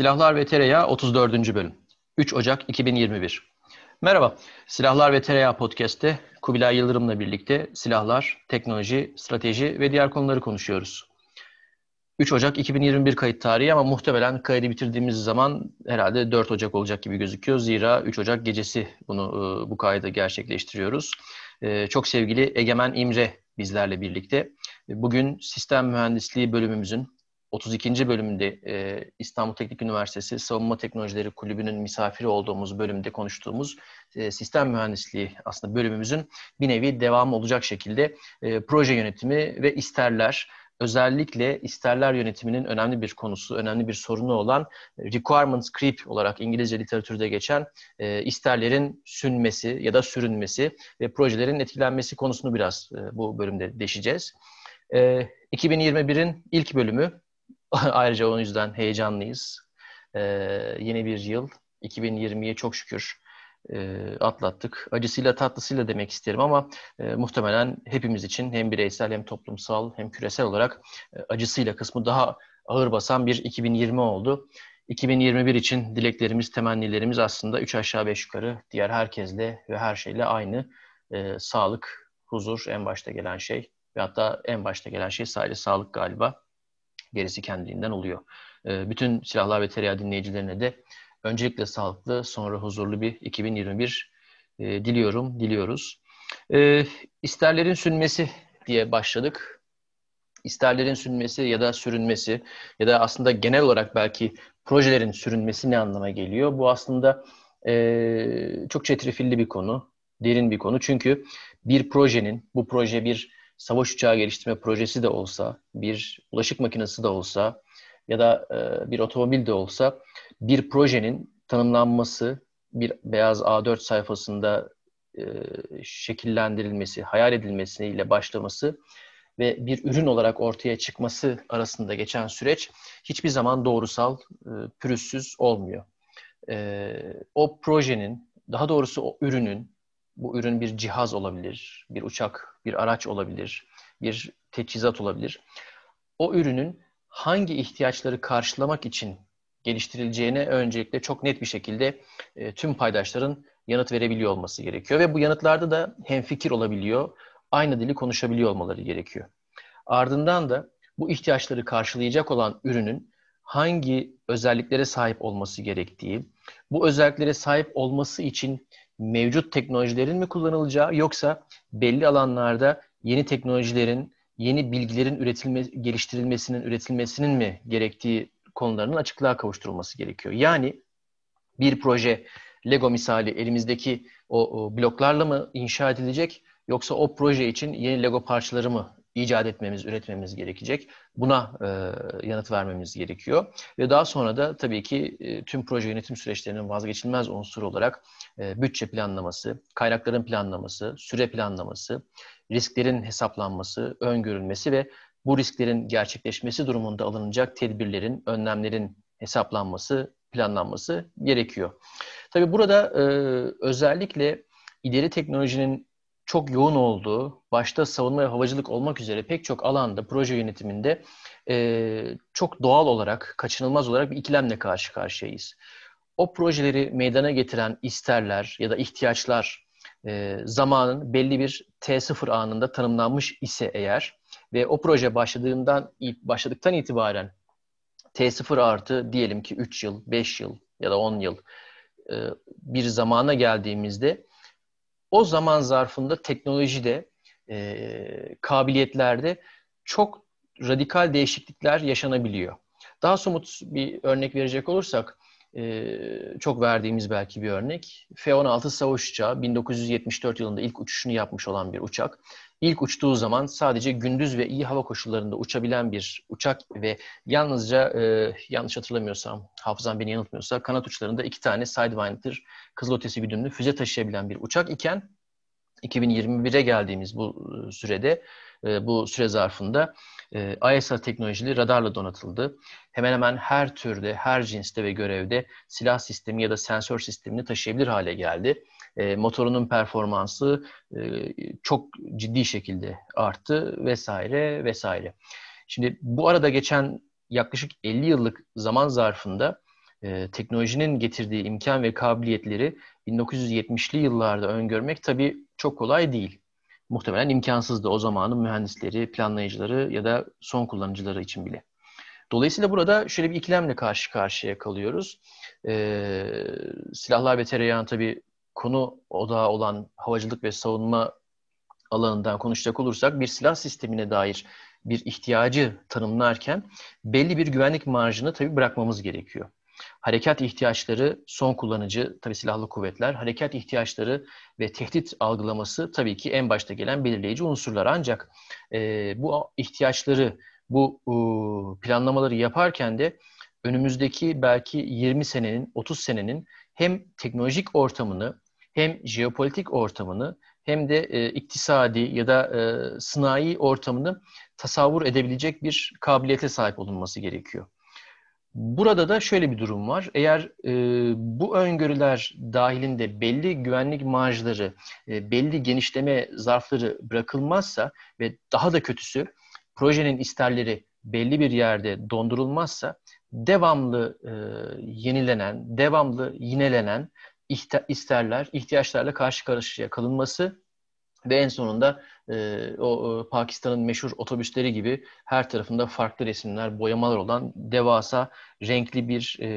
Silahlar ve Tereyağı 34. bölüm. 3 Ocak 2021. Merhaba, Silahlar ve Tereyağı Podcast'te Kubilay Yıldırım'la birlikte silahlar, teknoloji, strateji ve diğer konuları konuşuyoruz. 3 Ocak 2021 kayıt tarihi ama muhtemelen kaydı bitirdiğimiz zaman herhalde 4 Ocak olacak gibi gözüküyor. Zira 3 Ocak gecesi bunu e, bu kaydı gerçekleştiriyoruz. E, çok sevgili Egemen İmre bizlerle birlikte. Bugün sistem mühendisliği bölümümüzün 32. bölümünde e, İstanbul Teknik Üniversitesi Savunma Teknolojileri Kulübü'nün misafiri olduğumuz bölümde konuştuğumuz e, sistem mühendisliği aslında bölümümüzün bir nevi devamı olacak şekilde e, proje yönetimi ve isterler özellikle isterler yönetiminin önemli bir konusu, önemli bir sorunu olan requirements creep olarak İngilizce literatürde geçen e, isterlerin sünmesi ya da sürünmesi ve projelerin etkilenmesi konusunu biraz e, bu bölümde deşeceğiz. E, 2021'in ilk bölümü Ayrıca o yüzden heyecanlıyız. Ee, yeni bir yıl. 2020'ye çok şükür e, atlattık. Acısıyla tatlısıyla demek isterim ama e, muhtemelen hepimiz için hem bireysel hem toplumsal hem küresel olarak e, acısıyla kısmı daha ağır basan bir 2020 oldu. 2021 için dileklerimiz, temennilerimiz aslında üç aşağı beş yukarı diğer herkesle ve her şeyle aynı. E, sağlık, huzur en başta gelen şey ve hatta en başta gelen şey sadece sağlık galiba. Gerisi kendiliğinden oluyor. Ee, bütün silahlar ve tereyağı dinleyicilerine de öncelikle sağlıklı, sonra huzurlu bir 2021 e, diliyorum, diliyoruz. E, isterlerin sünmesi diye başladık. İsterlerin sünmesi ya da sürünmesi ya da aslında genel olarak belki projelerin sürünmesi ne anlama geliyor? Bu aslında e, çok çetrefilli bir konu, derin bir konu. Çünkü bir projenin, bu proje bir savaş uçağı geliştirme projesi de olsa, bir ulaşık makinesi de olsa ya da e, bir otomobil de olsa bir projenin tanımlanması, bir beyaz A4 sayfasında e, şekillendirilmesi, hayal edilmesiyle başlaması ve bir ürün olarak ortaya çıkması arasında geçen süreç hiçbir zaman doğrusal, e, pürüzsüz olmuyor. O projenin, daha doğrusu o ürünün bu ürün bir cihaz olabilir, bir uçak, bir araç olabilir, bir teçhizat olabilir. O ürünün hangi ihtiyaçları karşılamak için geliştirileceğine öncelikle çok net bir şekilde e, tüm paydaşların yanıt verebiliyor olması gerekiyor. Ve bu yanıtlarda da hemfikir olabiliyor, aynı dili konuşabiliyor olmaları gerekiyor. Ardından da bu ihtiyaçları karşılayacak olan ürünün hangi özelliklere sahip olması gerektiği, bu özelliklere sahip olması için mevcut teknolojilerin mi kullanılacağı yoksa belli alanlarda yeni teknolojilerin, yeni bilgilerin üretilme, geliştirilmesinin, üretilmesinin mi gerektiği konularının açıklığa kavuşturulması gerekiyor. Yani bir proje Lego misali elimizdeki o, o bloklarla mı inşa edilecek yoksa o proje için yeni Lego parçaları mı icat etmemiz, üretmemiz gerekecek. Buna e, yanıt vermemiz gerekiyor. Ve daha sonra da tabii ki e, tüm proje yönetim süreçlerinin vazgeçilmez unsuru olarak e, bütçe planlaması, kaynakların planlaması, süre planlaması, risklerin hesaplanması, öngörülmesi ve bu risklerin gerçekleşmesi durumunda alınacak tedbirlerin, önlemlerin hesaplanması, planlanması gerekiyor. Tabii burada e, özellikle ileri teknolojinin çok yoğun olduğu, başta savunma ve havacılık olmak üzere pek çok alanda, proje yönetiminde e, çok doğal olarak, kaçınılmaz olarak bir ikilemle karşı karşıyayız. O projeleri meydana getiren isterler ya da ihtiyaçlar e, zamanın belli bir T0 anında tanımlanmış ise eğer ve o proje başladığından başladıktan itibaren T0 artı diyelim ki 3 yıl, 5 yıl ya da 10 yıl e, bir zamana geldiğimizde o zaman zarfında teknolojide, e, kabiliyetlerde çok radikal değişiklikler yaşanabiliyor. Daha somut bir örnek verecek olursak, e, çok verdiğimiz belki bir örnek. F-16 savaş uçağı 1974 yılında ilk uçuşunu yapmış olan bir uçak. İlk uçtuğu zaman sadece gündüz ve iyi hava koşullarında uçabilen bir uçak ve yalnızca e, yanlış hatırlamıyorsam, hafızam beni yanıltmıyorsa kanat uçlarında iki tane Sidewinder kızılötesi güdümlü füze taşıyabilen bir uçak iken 2021'e geldiğimiz bu e, sürede, e, bu süre zarfında e, ISR teknolojili radarla donatıldı. Hemen hemen her türde, her cinste ve görevde silah sistemi ya da sensör sistemini taşıyabilir hale geldi. Motorunun performansı çok ciddi şekilde arttı vesaire vesaire. Şimdi bu arada geçen yaklaşık 50 yıllık zaman zarfında e, teknolojinin getirdiği imkan ve kabiliyetleri 1970'li yıllarda öngörmek tabii çok kolay değil. Muhtemelen imkansızdı o zamanın mühendisleri, planlayıcıları ya da son kullanıcıları için bile. Dolayısıyla burada şöyle bir ikilemle karşı karşıya kalıyoruz. Ee, silahlar ve tereyağın tabii konu odağı olan havacılık ve savunma alanından konuşacak olursak bir silah sistemine dair bir ihtiyacı tanımlarken belli bir güvenlik marjını tabii bırakmamız gerekiyor. Harekat ihtiyaçları son kullanıcı, tabii silahlı kuvvetler, harekat ihtiyaçları ve tehdit algılaması tabii ki en başta gelen belirleyici unsurlar. Ancak e, bu ihtiyaçları, bu e, planlamaları yaparken de önümüzdeki belki 20 senenin, 30 senenin hem teknolojik ortamını hem jeopolitik ortamını hem de e, iktisadi ya da e, sınai ortamını tasavvur edebilecek bir kabiliyete sahip olunması gerekiyor. Burada da şöyle bir durum var. Eğer e, bu öngörüler dahilinde belli güvenlik marjları, e, belli genişleme zarfları bırakılmazsa ve daha da kötüsü projenin isterleri belli bir yerde dondurulmazsa devamlı e, yenilenen, devamlı yinelenen isterler, ihtiyaçlarla karşı karşıya kalınması ve en sonunda e, o e, Pakistan'ın meşhur otobüsleri gibi her tarafında farklı resimler, boyamalar olan devasa, renkli bir e,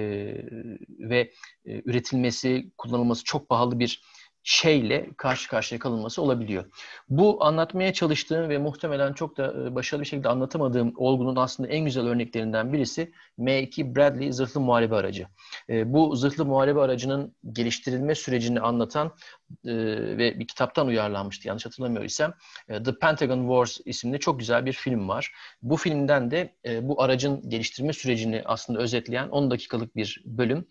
ve e, üretilmesi, kullanılması çok pahalı bir şeyle karşı karşıya kalınması olabiliyor. Bu anlatmaya çalıştığım ve muhtemelen çok da e, başarılı bir şekilde anlatamadığım olgunun aslında en güzel örneklerinden birisi M2 Bradley zırhlı muharebe aracı. E, bu zırhlı muharebe aracının geliştirilme sürecini anlatan e, ve bir kitaptan uyarlanmıştı yanlış hatırlamıyorsam. The Pentagon Wars isimli çok güzel bir film var. Bu filmden de bu aracın geliştirme sürecini aslında özetleyen 10 dakikalık bir bölüm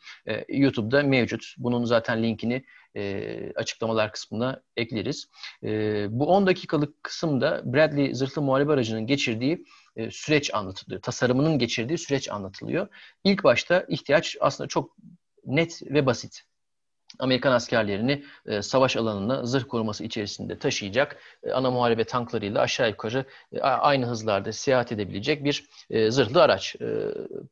YouTube'da mevcut. Bunun zaten linkini e, açıklamalar kısmına ekleriz. E, bu 10 dakikalık kısımda Bradley zırhlı muharebe aracının geçirdiği e, süreç anlatılıyor. Tasarımının geçirdiği süreç anlatılıyor. İlk başta ihtiyaç aslında çok net ve basit. Amerikan askerlerini e, savaş alanına zırh koruması içerisinde taşıyacak e, ana muharebe tanklarıyla aşağı yukarı e, aynı hızlarda seyahat edebilecek bir e, zırhlı araç, e,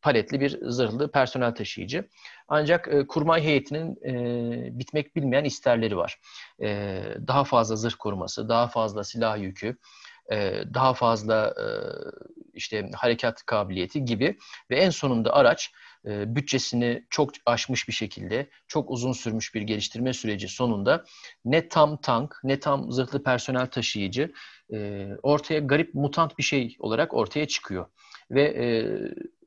paletli bir zırhlı personel taşıyıcı. Ancak e, kurmay heyetinin e, bitmek bilmeyen isterleri var. E, daha fazla zırh koruması, daha fazla silah yükü, e, daha fazla e, işte harekat kabiliyeti gibi ve en sonunda araç e, bütçesini çok aşmış bir şekilde çok uzun sürmüş bir geliştirme süreci sonunda ne tam tank ne tam zırhlı personel taşıyıcı ortaya garip mutant bir şey olarak ortaya çıkıyor ve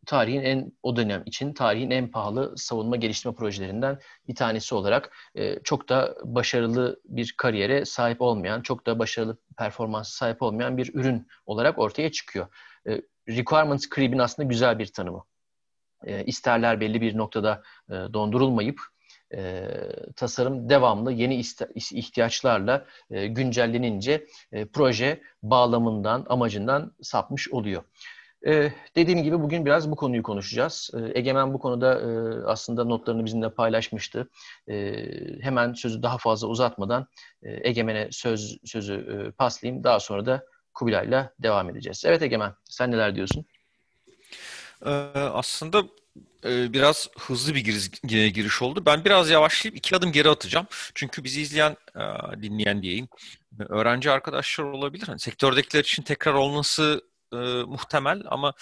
tarihin en o dönem için tarihin en pahalı savunma geliştirme projelerinden bir tanesi olarak e, çok da başarılı bir kariyere sahip olmayan, çok da başarılı performans sahip olmayan bir ürün olarak ortaya çıkıyor. E, requirements creep'in aslında güzel bir tanımı. E, isterler belli bir noktada e, dondurulmayıp e, tasarım devamlı yeni ihtiyaçlarla e, güncellenince e, proje bağlamından, amacından sapmış oluyor. Ee, dediğim gibi bugün biraz bu konuyu konuşacağız. Ee, Egemen bu konuda e, aslında notlarını bizimle paylaşmıştı. Ee, hemen sözü daha fazla uzatmadan e, Egemen'e söz sözü e, paslayayım. Daha sonra da Kubilay'la devam edeceğiz. Evet Egemen, sen neler diyorsun? Ee, aslında e, biraz hızlı bir giriş, giriş oldu. Ben biraz yavaşlayıp iki adım geri atacağım. Çünkü bizi izleyen, e, dinleyen diyeyim, öğrenci arkadaşlar olabilir. Yani sektördekiler için tekrar olması e, muhtemel ama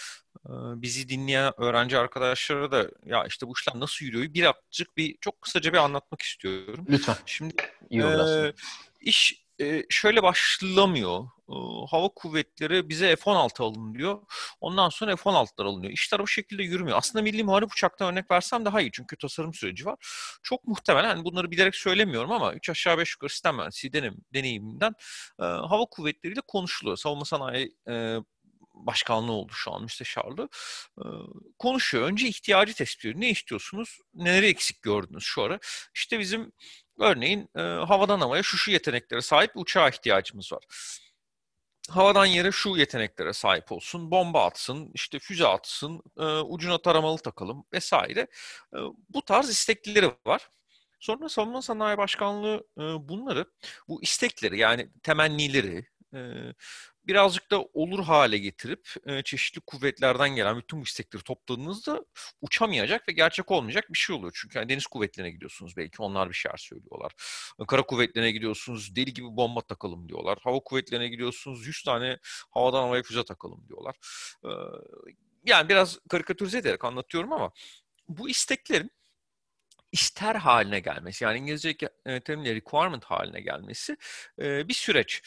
e, bizi dinleyen öğrenci arkadaşlara da ya işte bu işlem nasıl yürüyor birazcık bir çok kısaca bir anlatmak istiyorum. Lütfen. Şimdi İyi e, iş e, şöyle başlamıyor. E, hava kuvvetleri bize F-16 alın diyor. Ondan sonra F-16'lar alınıyor. İşler bu şekilde yürümüyor. Aslında milli muharip uçaktan örnek versem daha iyi. Çünkü tasarım süreci var. Çok muhtemelen yani bunları bilerek söylemiyorum ama 3 aşağı 5 yukarı sistem mühendisliği deneyimimden e, hava kuvvetleriyle konuşuluyor. Savunma sanayi e, başkanlığı oldu şu an müsteşarlığı. E, konuşuyor. Önce ihtiyacı tespit ediyor. Ne istiyorsunuz? Neleri eksik gördünüz şu ara? İşte bizim örneğin e, havadan havaya şu şu yeteneklere sahip uçağa ihtiyacımız var havadan yere şu yeteneklere sahip olsun, bomba atsın, işte füze atsın, e, ucuna taramalı takalım vesaire. E, bu tarz istekleri var. Sonra Savunma Sanayi Başkanlığı e, bunları, bu istekleri yani temennileri, birazcık da olur hale getirip e, çeşitli kuvvetlerden gelen bütün bu istekleri topladığınızda uçamayacak ve gerçek olmayacak bir şey oluyor. Çünkü yani deniz kuvvetlerine gidiyorsunuz belki onlar bir şeyler söylüyorlar. Kara kuvvetlerine gidiyorsunuz deli gibi bomba takalım diyorlar. Hava kuvvetlerine gidiyorsunuz 100 tane havadan havaya füze takalım diyorlar. E, yani biraz karikatürize ederek anlatıyorum ama bu isteklerin ister haline gelmesi yani İngilizce terimle requirement haline gelmesi e, bir süreç.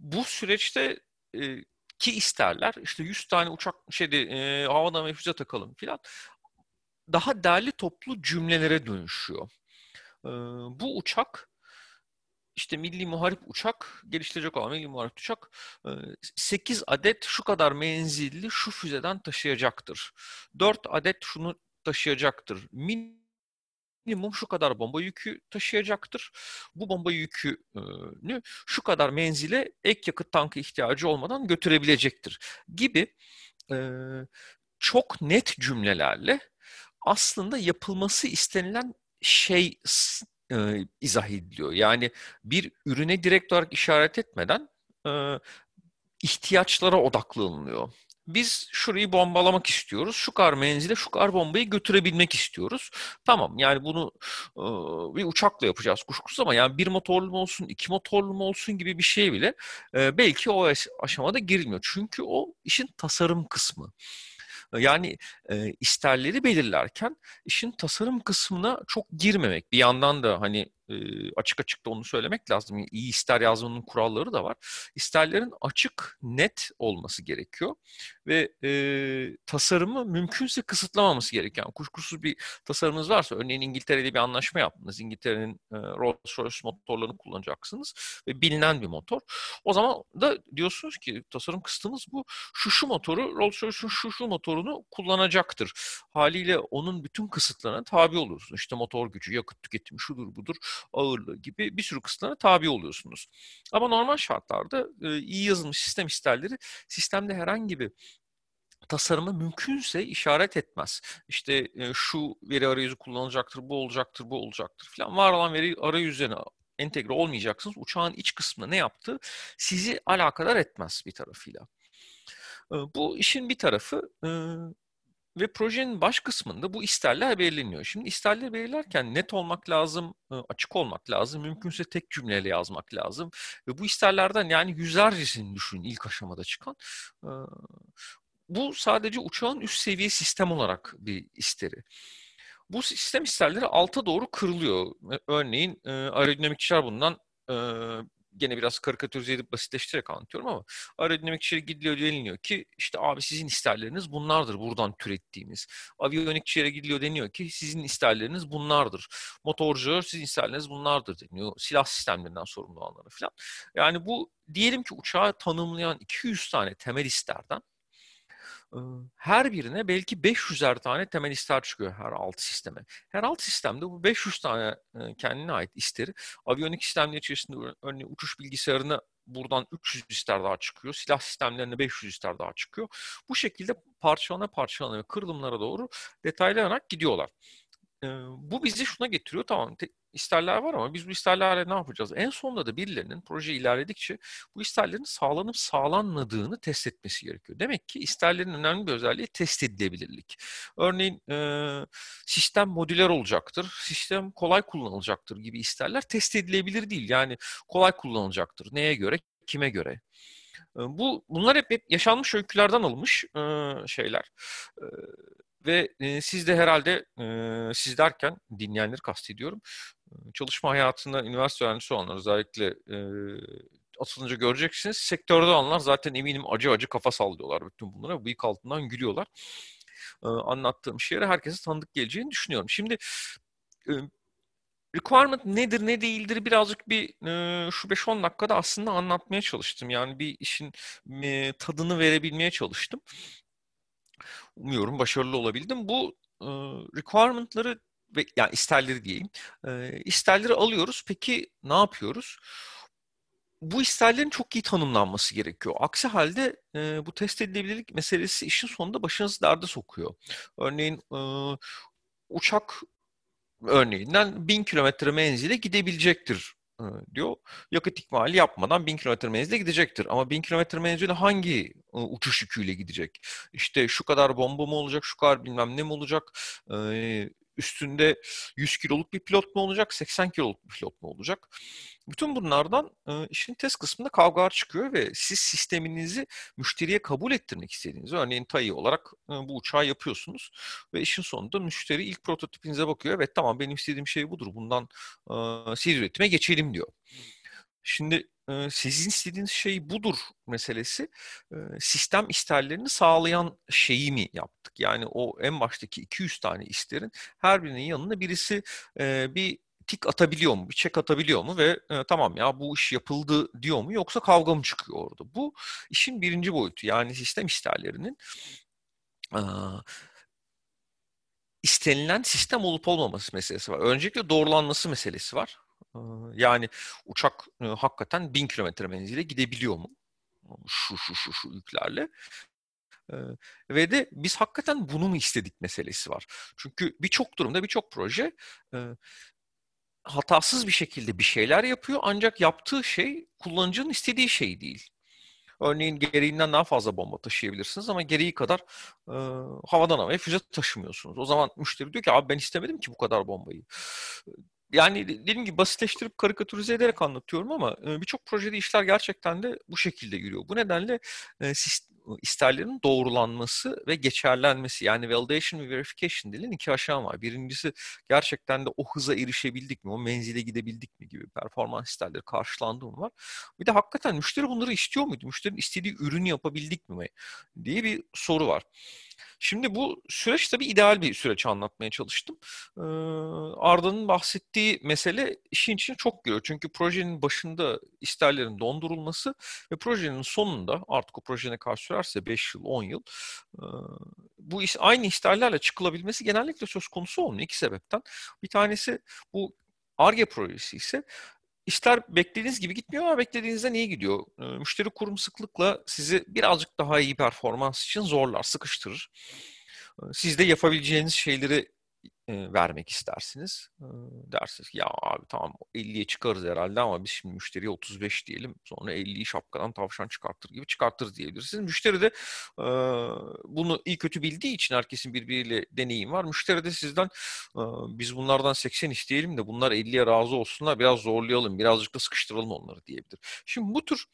Bu süreçte e, ki isterler işte 100 tane uçak şeyde e, havadan ve takalım filan daha değerli toplu cümlelere dönüşüyor. E, bu uçak işte milli muharip uçak geliştirecek olan milli muharip uçak 8 adet şu kadar menzilli şu füzeden taşıyacaktır. 4 adet şunu taşıyacaktır. Minimum şu kadar bomba yükü taşıyacaktır. Bu bomba yükünü şu kadar menzile ek yakıt tankı ihtiyacı olmadan götürebilecektir gibi çok net cümlelerle aslında yapılması istenilen şey e, izah ediliyor. Yani bir ürüne direkt olarak işaret etmeden e, ihtiyaçlara odaklanılıyor. Biz şurayı bombalamak istiyoruz. Şu kar menzile şu kar bombayı götürebilmek istiyoruz. Tamam yani bunu e, bir uçakla yapacağız kuşkusuz ama yani bir motorlu mu olsun, iki motorlu mu olsun gibi bir şey bile e, belki o aşamada girilmiyor. Çünkü o işin tasarım kısmı. Yani e, isterleri belirlerken işin tasarım kısmına çok girmemek. Bir yandan da hani açık açık da onu söylemek lazım. İyi ister yazmanın kuralları da var. İsterlerin açık, net olması gerekiyor ve e, tasarımı mümkünse kısıtlamaması gerekiyor. Yani kuşkusuz bir tasarımınız varsa, örneğin İngiltere'de bir anlaşma yaptınız. İngiltere'nin e, Rolls-Royce motorlarını kullanacaksınız ve bilinen bir motor. O zaman da diyorsunuz ki tasarım kısıtımız bu. Şu şu motoru, Rolls-Royce'un şu şu motorunu kullanacaktır. Haliyle onun bütün kısıtlarına tabi oluyorsunuz. İşte motor gücü, yakıt tüketimi, şudur budur ağırlığı gibi bir sürü kısıtlara tabi oluyorsunuz. Ama normal şartlarda e, iyi yazılmış sistem isterleri sistemde herhangi bir tasarımı mümkünse işaret etmez. İşte e, şu veri arayüzü kullanılacaktır, bu olacaktır, bu olacaktır falan. Var olan veri arayüzüne entegre olmayacaksınız. Uçağın iç kısmında ne yaptığı sizi alakadar etmez bir tarafıyla. E, bu işin bir tarafı ve projenin baş kısmında bu isterler belirleniyor. Şimdi isterleri belirlerken net olmak lazım, açık olmak lazım, mümkünse tek cümleyle yazmak lazım. Ve bu isterlerden yani yüzlercesini düşünün ilk aşamada çıkan. Bu sadece uçağın üst seviye sistem olarak bir isteri. Bu sistem isterleri alta doğru kırılıyor. Örneğin aerodinamikçiler bundan gene biraz karikatürize edip basitleştirerek anlatıyorum ama aerodinamikçilere gidiliyor deniliyor ki işte abi sizin isterleriniz bunlardır buradan türettiğimiz. Aviyonikçilere gidiliyor deniyor ki sizin isterleriniz bunlardır. Motorcular sizin isterleriniz bunlardır deniyor. Silah sistemlerinden sorumlu olanlara falan. Yani bu diyelim ki uçağı tanımlayan 200 tane temel isterden her birine belki 500'er tane temel ister çıkıyor her alt sisteme. Her alt sistemde bu 500 tane kendine ait isteri aviyonik sistemler içerisinde örneğin uçuş bilgisayarına buradan 300 ister daha çıkıyor. Silah sistemlerine 500 ister daha çıkıyor. Bu şekilde parçalana parçalana ve kırılımlara doğru detaylanarak gidiyorlar. Bu bizi şuna getiriyor. Tamam isterler var ama biz bu isterlerle ne yapacağız? En sonunda da birilerinin proje ilerledikçe bu isterlerin sağlanıp sağlanmadığını test etmesi gerekiyor. Demek ki isterlerin önemli bir özelliği test edilebilirlik. Örneğin e, sistem modüler olacaktır, sistem kolay kullanılacaktır gibi isterler test edilebilir değil. Yani kolay kullanılacaktır. Neye göre, kime göre? Bu bunlar hep, hep yaşanmış öykülerden alınmış e, şeyler. E, ve e, siz de herhalde e, siz derken dinleyenleri kastediyorum çalışma hayatında üniversite öğrencisi olanlar özellikle e, atılınca göreceksiniz. Sektörde olanlar zaten eminim acı acı kafa sallıyorlar bütün bunlara. Bıyık altından gülüyorlar. E, anlattığım şeylere herkese tanıdık geleceğini düşünüyorum. Şimdi e, requirement nedir ne değildir birazcık bir e, şu 5-10 dakikada aslında anlatmaya çalıştım. Yani bir işin e, tadını verebilmeye çalıştım. Umuyorum başarılı olabildim. Bu e, requirement'ları yani isterleri diyeyim. E, isterleri alıyoruz. Peki ne yapıyoruz? Bu isterlerin çok iyi tanımlanması gerekiyor. Aksi halde e, bu test edilebilirlik meselesi işin sonunda başınızı derde sokuyor. Örneğin e, uçak örneğinden bin kilometre menzile gidebilecektir diyor yakıt ikmali yapmadan 1000 kilometre menzile gidecektir. Ama 1000 kilometre menzile hangi uçuş yüküyle gidecek? İşte şu kadar bomba mı olacak, şu kadar bilmem ne mi olacak? Üstünde 100 kiloluk bir pilot mu olacak, 80 kiloluk bir pilot mu olacak? Bütün bunlardan e, işin test kısmında kavgalar çıkıyor ve siz sisteminizi müşteriye kabul ettirmek istediğiniz, örneğin TAI olarak e, bu uçağı yapıyorsunuz ve işin sonunda müşteri ilk prototipinize bakıyor. Evet tamam benim istediğim şey budur. Bundan e, seri üretime geçelim diyor. Şimdi sizin istediğiniz şey budur meselesi sistem isterlerini sağlayan şeyi mi yaptık? Yani o en baştaki 200 tane isterin her birinin yanına birisi bir tik atabiliyor mu, bir çek atabiliyor mu ve e, tamam ya bu iş yapıldı diyor mu yoksa kavga mı çıkıyor orada? Bu işin birinci boyutu yani sistem isterlerinin e, istenilen sistem olup olmaması meselesi var. Öncelikle doğrulanması meselesi var. Yani uçak hakikaten bin kilometre menzile gidebiliyor mu? Şu şu şu şu yüklerle. Ve de biz hakikaten bunu mu istedik meselesi var. Çünkü birçok durumda birçok proje hatasız bir şekilde bir şeyler yapıyor ancak yaptığı şey kullanıcının istediği şey değil. Örneğin gereğinden daha fazla bomba taşıyabilirsiniz ama gereği kadar e, havadan havaya füze taşımıyorsunuz. O zaman müşteri diyor ki abi ben istemedim ki bu kadar bombayı yani dediğim gibi basitleştirip karikatürize ederek anlatıyorum ama birçok projede işler gerçekten de bu şekilde yürüyor. Bu nedenle isterlerin doğrulanması ve geçerlenmesi yani validation ve verification dilin iki aşağı var. Birincisi gerçekten de o hıza erişebildik mi, o menzile gidebildik mi gibi performans isterleri karşılandı mı var. Bir de hakikaten müşteri bunları istiyor muydu? Müşterinin istediği ürünü yapabildik mi diye bir soru var. Şimdi bu süreç tabii ideal bir süreç anlatmaya çalıştım. Arda'nın bahsettiği mesele işin içine çok giriyor. Çünkü projenin başında isterlerin dondurulması ve projenin sonunda artık o proje ne kadar sürerse 5 yıl, 10 yıl bu iş, aynı isterlerle çıkılabilmesi genellikle söz konusu olmuyor iki sebepten. Bir tanesi bu ARGE projesi ise İşler beklediğiniz gibi gitmiyor ama beklediğinizden iyi gidiyor. Müşteri kurum sıklıkla sizi birazcık daha iyi performans için zorlar, sıkıştırır. Siz de yapabileceğiniz şeyleri vermek istersiniz. Dersiniz ki ya abi tamam 50'ye çıkarız herhalde ama biz şimdi müşteriye 35 diyelim. Sonra 50'yi şapkadan tavşan çıkartır gibi çıkartırız diyebilirsiniz. Müşteri de bunu iyi kötü bildiği için herkesin birbiriyle deneyim var. Müşteri de sizden biz bunlardan 80 isteyelim de bunlar 50'ye razı olsunlar biraz zorlayalım birazcık da sıkıştıralım onları diyebilir. Şimdi bu tür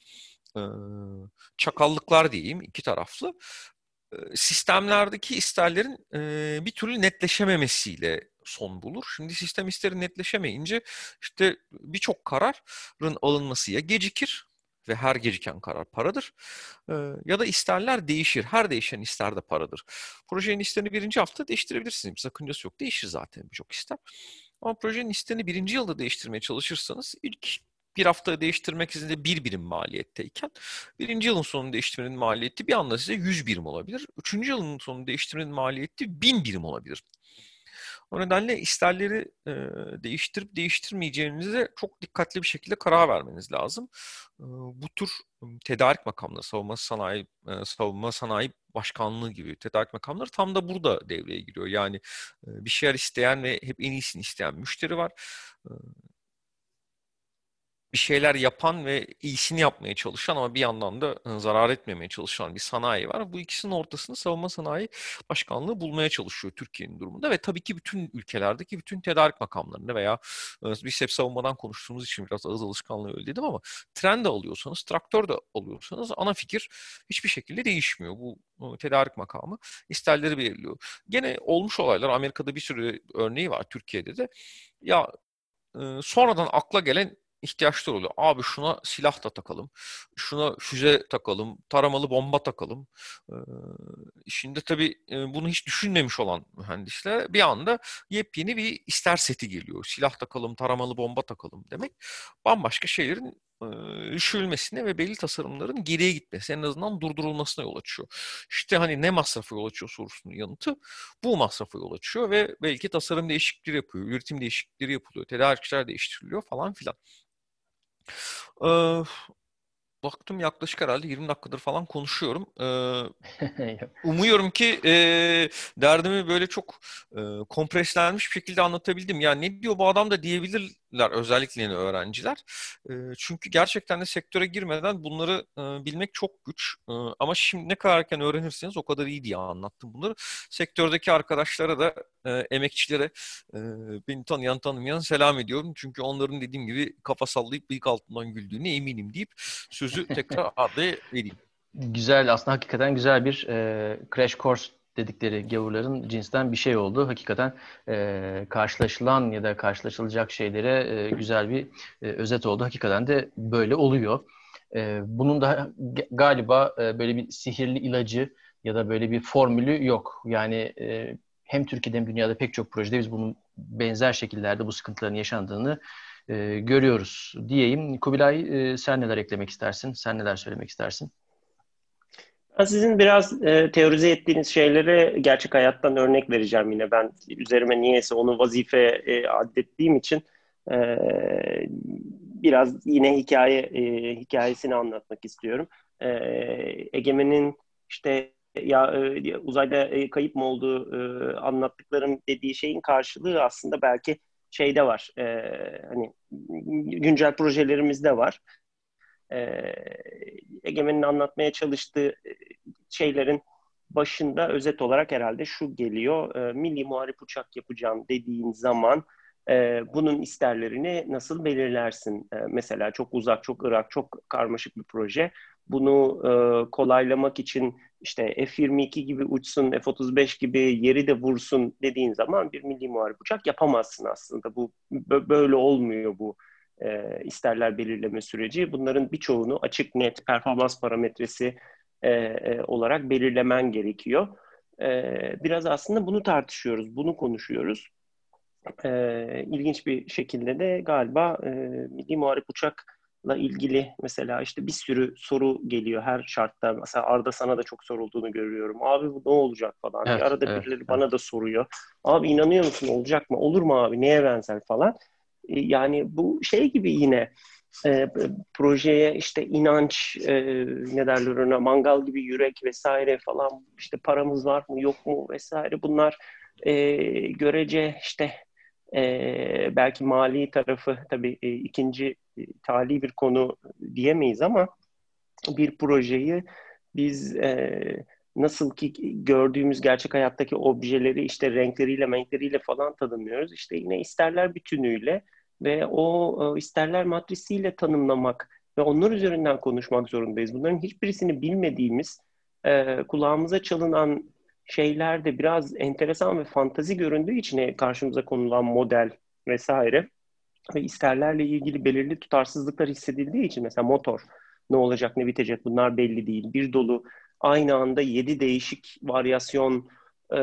çakallıklar diyeyim iki taraflı sistemlerdeki isterlerin bir türlü netleşememesiyle son bulur. Şimdi sistem isteri netleşemeyince işte birçok kararın alınması ya gecikir ve her geciken karar paradır. ya da isterler değişir. Her değişen ister de paradır. Projenin isterini birinci hafta değiştirebilirsiniz. Bir sakıncası yok. Değişir zaten birçok ister. Ama projenin isterini birinci yılda değiştirmeye çalışırsanız ilk bir hafta değiştirmek sizin de bir birim maliyetteyken birinci yılın sonunu değiştirmenin maliyeti bir anda size 100 birim olabilir. Üçüncü yılın sonunu değiştirmenin maliyeti 1000 birim olabilir. O nedenle isterleri e, değiştirip değiştirmeyeceğinize çok dikkatli bir şekilde karar vermeniz lazım. E, bu tür tedarik makamları, savunma sanayi, e, savunma sanayi başkanlığı gibi tedarik makamları tam da burada devreye giriyor. Yani e, bir şeyler isteyen ve hep en iyisini isteyen müşteri var. E, bir şeyler yapan ve iyisini yapmaya çalışan ama bir yandan da zarar etmemeye çalışan bir sanayi var. Bu ikisinin ortasında savunma sanayi başkanlığı bulmaya çalışıyor Türkiye'nin durumunda ve tabii ki bütün ülkelerdeki bütün tedarik makamlarında veya biz hep savunmadan konuştuğumuz için biraz ağız alışkanlığı öyle dedim ama tren de alıyorsanız, traktör de alıyorsanız ana fikir hiçbir şekilde değişmiyor. Bu tedarik makamı isterleri belirliyor. Gene olmuş olaylar Amerika'da bir sürü örneği var Türkiye'de de. Ya sonradan akla gelen ihtiyaçlar oluyor. Abi şuna silah da takalım, şuna füze takalım, taramalı bomba takalım. Ee, şimdi tabii bunu hiç düşünmemiş olan mühendisler bir anda yepyeni bir ister seti geliyor. Silah takalım, taramalı bomba takalım demek bambaşka şeylerin düşürülmesine ve belli tasarımların geriye gitmesi, en azından durdurulmasına yol açıyor. İşte hani ne masrafa yol açıyor sorusunun yanıtı bu masrafa yol açıyor ve belki tasarım değişiklikleri yapıyor, üretim değişiklikleri yapılıyor, tedarikçiler değiştiriliyor falan filan. Ee, baktım yaklaşık herhalde 20 dakikadır falan konuşuyorum. Ee, umuyorum ki e, derdimi böyle çok e, kompreslenmiş bir şekilde anlatabildim. Yani ne diyor bu adam da diyebilir özellikle yeni öğrenciler. Çünkü gerçekten de sektöre girmeden bunları bilmek çok güç. Ama şimdi ne kadar erken öğrenirseniz o kadar iyi diye anlattım bunları. Sektördeki arkadaşlara da emekçilere beni tanıyan tanımayan selam ediyorum. Çünkü onların dediğim gibi kafa sallayıp bıyık altından güldüğüne eminim deyip sözü tekrar adaya vereyim. Güzel aslında hakikaten güzel bir e, crash course dedikleri gavurların cinsten bir şey oldu. Hakikaten e, karşılaşılan ya da karşılaşılacak şeylere e, güzel bir e, özet oldu. Hakikaten de böyle oluyor. E, bunun da galiba e, böyle bir sihirli ilacı ya da böyle bir formülü yok. Yani e, hem Türkiye'de hem dünyada pek çok projede biz bunun benzer şekillerde bu sıkıntıların yaşandığını e, görüyoruz diyeyim. Kubilay e, sen neler eklemek istersin? Sen neler söylemek istersin? Sizin biraz e, teorize ettiğiniz şeylere gerçek hayattan örnek vereceğim yine. Ben üzerime niyeyse onu vazife e, addettiğim için e, biraz yine hikaye e, hikayesini anlatmak istiyorum. E, Egemen'in işte ya e, uzayda e, kayıp mı olduğu e, anlattıklarım dediği şeyin karşılığı aslında belki şeyde var. E, hani güncel projelerimizde var e, Egemen'in anlatmaya çalıştığı e, şeylerin başında özet olarak herhalde şu geliyor. E, milli muharip uçak yapacağım dediğin zaman e, bunun isterlerini nasıl belirlersin? E, mesela çok uzak, çok ırak, çok karmaşık bir proje. Bunu e, kolaylamak için işte F-22 gibi uçsun, F-35 gibi yeri de vursun dediğin zaman bir milli muharip uçak yapamazsın aslında. Bu böyle olmuyor bu e, isterler belirleme süreci. Bunların birçoğunu açık net performans parametresi e, e, olarak belirlemen gerekiyor. E, biraz aslında bunu tartışıyoruz, bunu konuşuyoruz. E, ilginç bir şekilde de galiba e, Milli Muharip Uçak'la ilgili mesela işte bir sürü soru geliyor her şartta. Mesela Arda sana da çok sorulduğunu görüyorum. Abi bu ne olacak falan. Evet, Arada evet, birileri evet. bana da soruyor. Abi inanıyor musun olacak mı? Olur mu abi? Neye benzer falan. E, yani bu şey gibi yine e, projeye işte inanç e, ne derler ona mangal gibi yürek vesaire falan işte paramız var mı yok mu vesaire bunlar e, görece işte e, belki mali tarafı tabii e, ikinci e, tali bir konu diyemeyiz ama bir projeyi biz e, nasıl ki gördüğümüz gerçek hayattaki objeleri işte renkleriyle renkleriyle falan tanımlıyoruz. İşte yine isterler bütünüyle ve o e, isterler matrisiyle tanımlamak ve onlar üzerinden konuşmak zorundayız. Bunların hiçbirisini bilmediğimiz, e, kulağımıza çalınan şeyler de biraz enteresan ve fantazi göründüğü için e, karşımıza konulan model vesaire ve isterlerle ilgili belirli tutarsızlıklar hissedildiği için mesela motor ne olacak ne bitecek bunlar belli değil. Bir dolu aynı anda yedi değişik varyasyon e,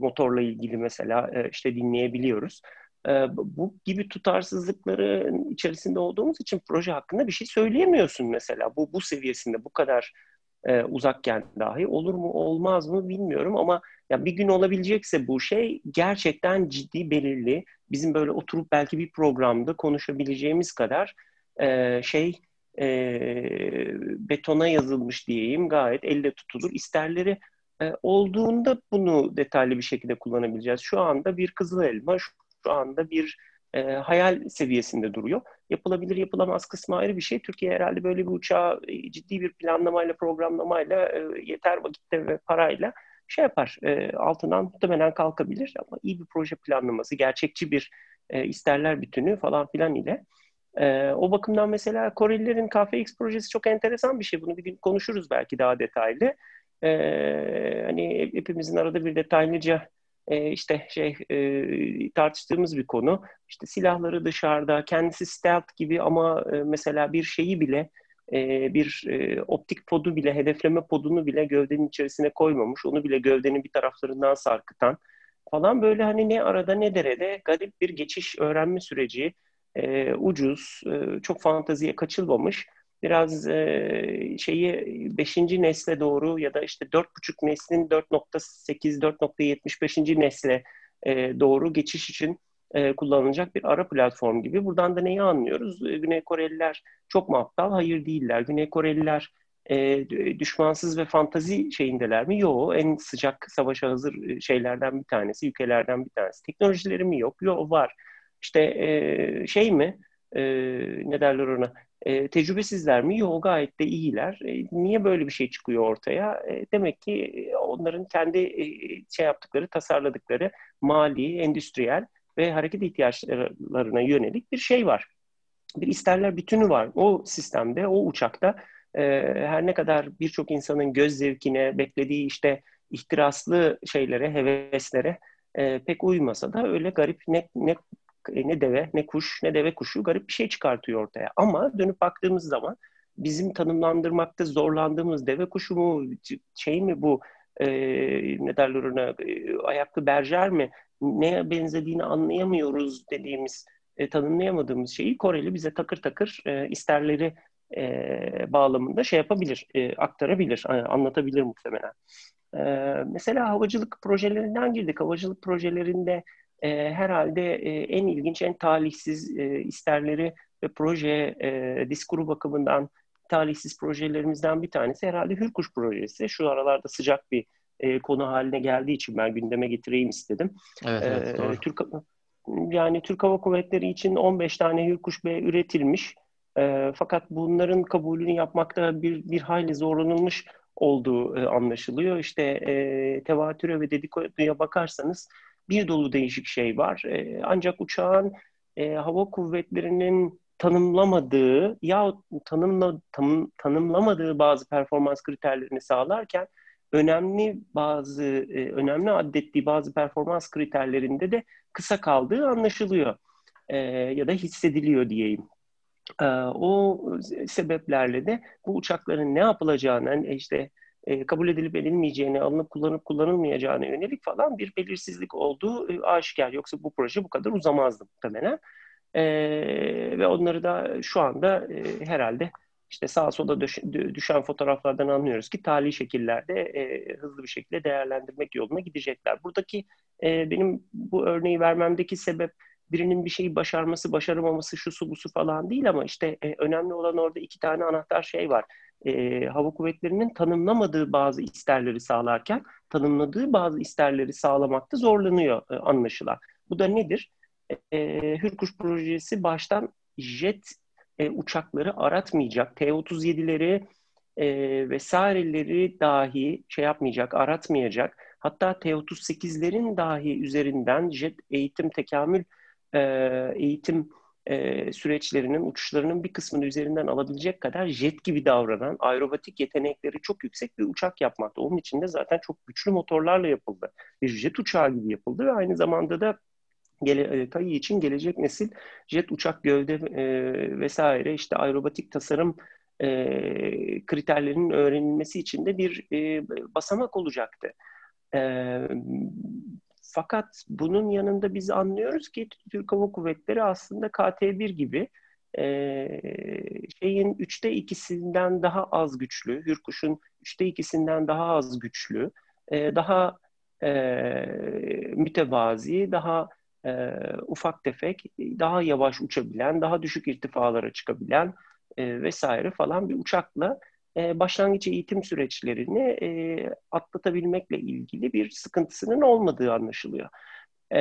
motorla ilgili mesela e, işte dinleyebiliyoruz. Ee, bu gibi tutarsızlıkların içerisinde olduğumuz için proje hakkında bir şey söyleyemiyorsun mesela. Bu bu seviyesinde bu kadar e, uzakken dahi olur mu olmaz mı bilmiyorum ama ya bir gün olabilecekse bu şey gerçekten ciddi belirli bizim böyle oturup belki bir programda konuşabileceğimiz kadar e, şey e, betona yazılmış diyeyim gayet elle tutulur isterleri e, olduğunda bunu detaylı bir şekilde kullanabileceğiz. Şu anda bir kızıl elma, şu anda bir e, hayal seviyesinde duruyor. Yapılabilir yapılamaz kısmı ayrı bir şey. Türkiye herhalde böyle bir uçağı e, ciddi bir planlamayla, programlamayla, e, yeter vakitte ve parayla şey yapar, e, altından muhtemelen kalkabilir ama iyi bir proje planlaması, gerçekçi bir e, isterler bütünü falan filan ile e, o bakımdan mesela Korelilerin KFX projesi çok enteresan bir şey. Bunu bir gün konuşuruz belki daha detaylı. E, hani hepimizin arada bir detaylıca e, işte şey e, tartıştığımız bir konu. İşte silahları dışarıda, kendisi stealth gibi ama e, mesela bir şeyi bile bir optik podu bile, hedefleme podunu bile gövdenin içerisine koymamış. Onu bile gövdenin bir taraflarından sarkıtan falan böyle hani ne arada ne derede garip bir geçiş öğrenme süreci. E, ucuz, e, çok fantaziye kaçılmamış biraz e, şeyi 5. nesle doğru ya da işte 4.5 neslin 4.8 4.75. nesle e, doğru geçiş için e, kullanılacak bir ara platform gibi. Buradan da neyi anlıyoruz? E, Güney Koreliler çok mu aptal? Hayır değiller. Güney Koreliler e, düşmansız ve fantazi şeyindeler mi? Yok. En sıcak savaşa hazır şeylerden bir tanesi, ülkelerden bir tanesi. Teknolojileri mi yok? Yok var. İşte e, şey mi e, ne derler ona e, tecrübesizler mi? Yok gayet de iyiler. E, niye böyle bir şey çıkıyor ortaya? E, demek ki onların kendi e, şey yaptıkları, tasarladıkları mali, endüstriyel ve hareket ihtiyaçlarına yönelik bir şey var. Bir isterler bütünü var. O sistemde, o uçakta e, her ne kadar birçok insanın göz zevkine, beklediği işte ihtiraslı şeylere, heveslere e, pek uymasa da öyle garip ne, ne ne deve, ne kuş, ne deve kuşu garip bir şey çıkartıyor ortaya. Ama dönüp baktığımız zaman bizim tanımlandırmakta zorlandığımız deve kuşu mu, şey mi bu, e, ne derler ona, e, ayaklı berjer mi, neye benzediğini anlayamıyoruz dediğimiz, e, tanımlayamadığımız şeyi Koreli bize takır takır e, isterleri e, bağlamında şey yapabilir, e, aktarabilir, anlatabilir muhtemelen. E, mesela havacılık projelerinden girdik. Havacılık projelerinde e, herhalde e, en ilginç, en talihsiz e, isterleri ve proje e, diskuru bakımından talihsiz projelerimizden bir tanesi herhalde Hürkuş projesi. Şu aralarda sıcak bir e, konu haline geldiği için ben gündeme getireyim istedim. Evet, evet e, doğru. Türk, yani Türk Hava Kuvvetleri için 15 tane Hürkuş B üretilmiş. E, fakat bunların kabulünü yapmakta bir, bir hayli zorlanılmış olduğu e, anlaşılıyor. İşte e, tevatüre ve dedikoduya bakarsanız bir dolu değişik şey var. E, ancak uçağın e, hava kuvvetlerinin tanımlamadığı ya tanımla, tanım, tanımlamadığı bazı performans kriterlerini sağlarken önemli bazı e, önemli addettiği bazı performans kriterlerinde de kısa kaldığı anlaşılıyor e, ya da hissediliyor diyeyim. E, o sebeplerle de bu uçakların ne yapılacağını işte e, kabul edilip edilmeyeceğine, alınıp kullanıp kullanılmayacağına yönelik falan bir belirsizlik olduğu e, aşikar. Yoksa bu proje bu kadar uzamazdı muhtemelen. E, ve onları da şu anda e, herhalde işte sağa sola düş, düşen fotoğraflardan anlıyoruz ki tali şekillerde e, hızlı bir şekilde değerlendirmek yoluna gidecekler. Buradaki e, benim bu örneği vermemdeki sebep birinin bir şeyi başarması, başaramaması, şu su bu su falan değil ama işte e, önemli olan orada iki tane anahtar şey var e, hava kuvvetlerinin tanımlamadığı bazı isterleri sağlarken tanımladığı bazı isterleri sağlamakta zorlanıyor e, anlaşılan. Bu da nedir? E, Hürkuş projesi baştan jet e, uçakları aratmayacak. T-37'leri e, vesaireleri dahi şey yapmayacak, aratmayacak. Hatta T-38'lerin dahi üzerinden jet eğitim, tekamül e, eğitim e, süreçlerinin, uçuşlarının bir kısmını üzerinden alabilecek kadar jet gibi davranan, aerobatik yetenekleri çok yüksek bir uçak yapmakta. Onun için de zaten çok güçlü motorlarla yapıldı. Bir jet uçağı gibi yapıldı ve aynı zamanda da gele, e, TAI için gelecek nesil jet uçak gövde e, vesaire işte aerobatik tasarım e, kriterlerinin öğrenilmesi için de bir e, basamak olacaktı. E, fakat bunun yanında biz anlıyoruz ki Türk Hava Kuvvetleri aslında KT-1 gibi e, şeyin üçte ikisinden daha az güçlü, Hürkuş'un üçte ikisinden daha az güçlü, e, daha e, mütevazi, daha e, ufak tefek, daha yavaş uçabilen, daha düşük irtifalara çıkabilen e, vesaire falan bir uçakla e, başlangıç eğitim süreçlerini e, atlatabilmekle ilgili bir sıkıntısının olmadığı anlaşılıyor. E,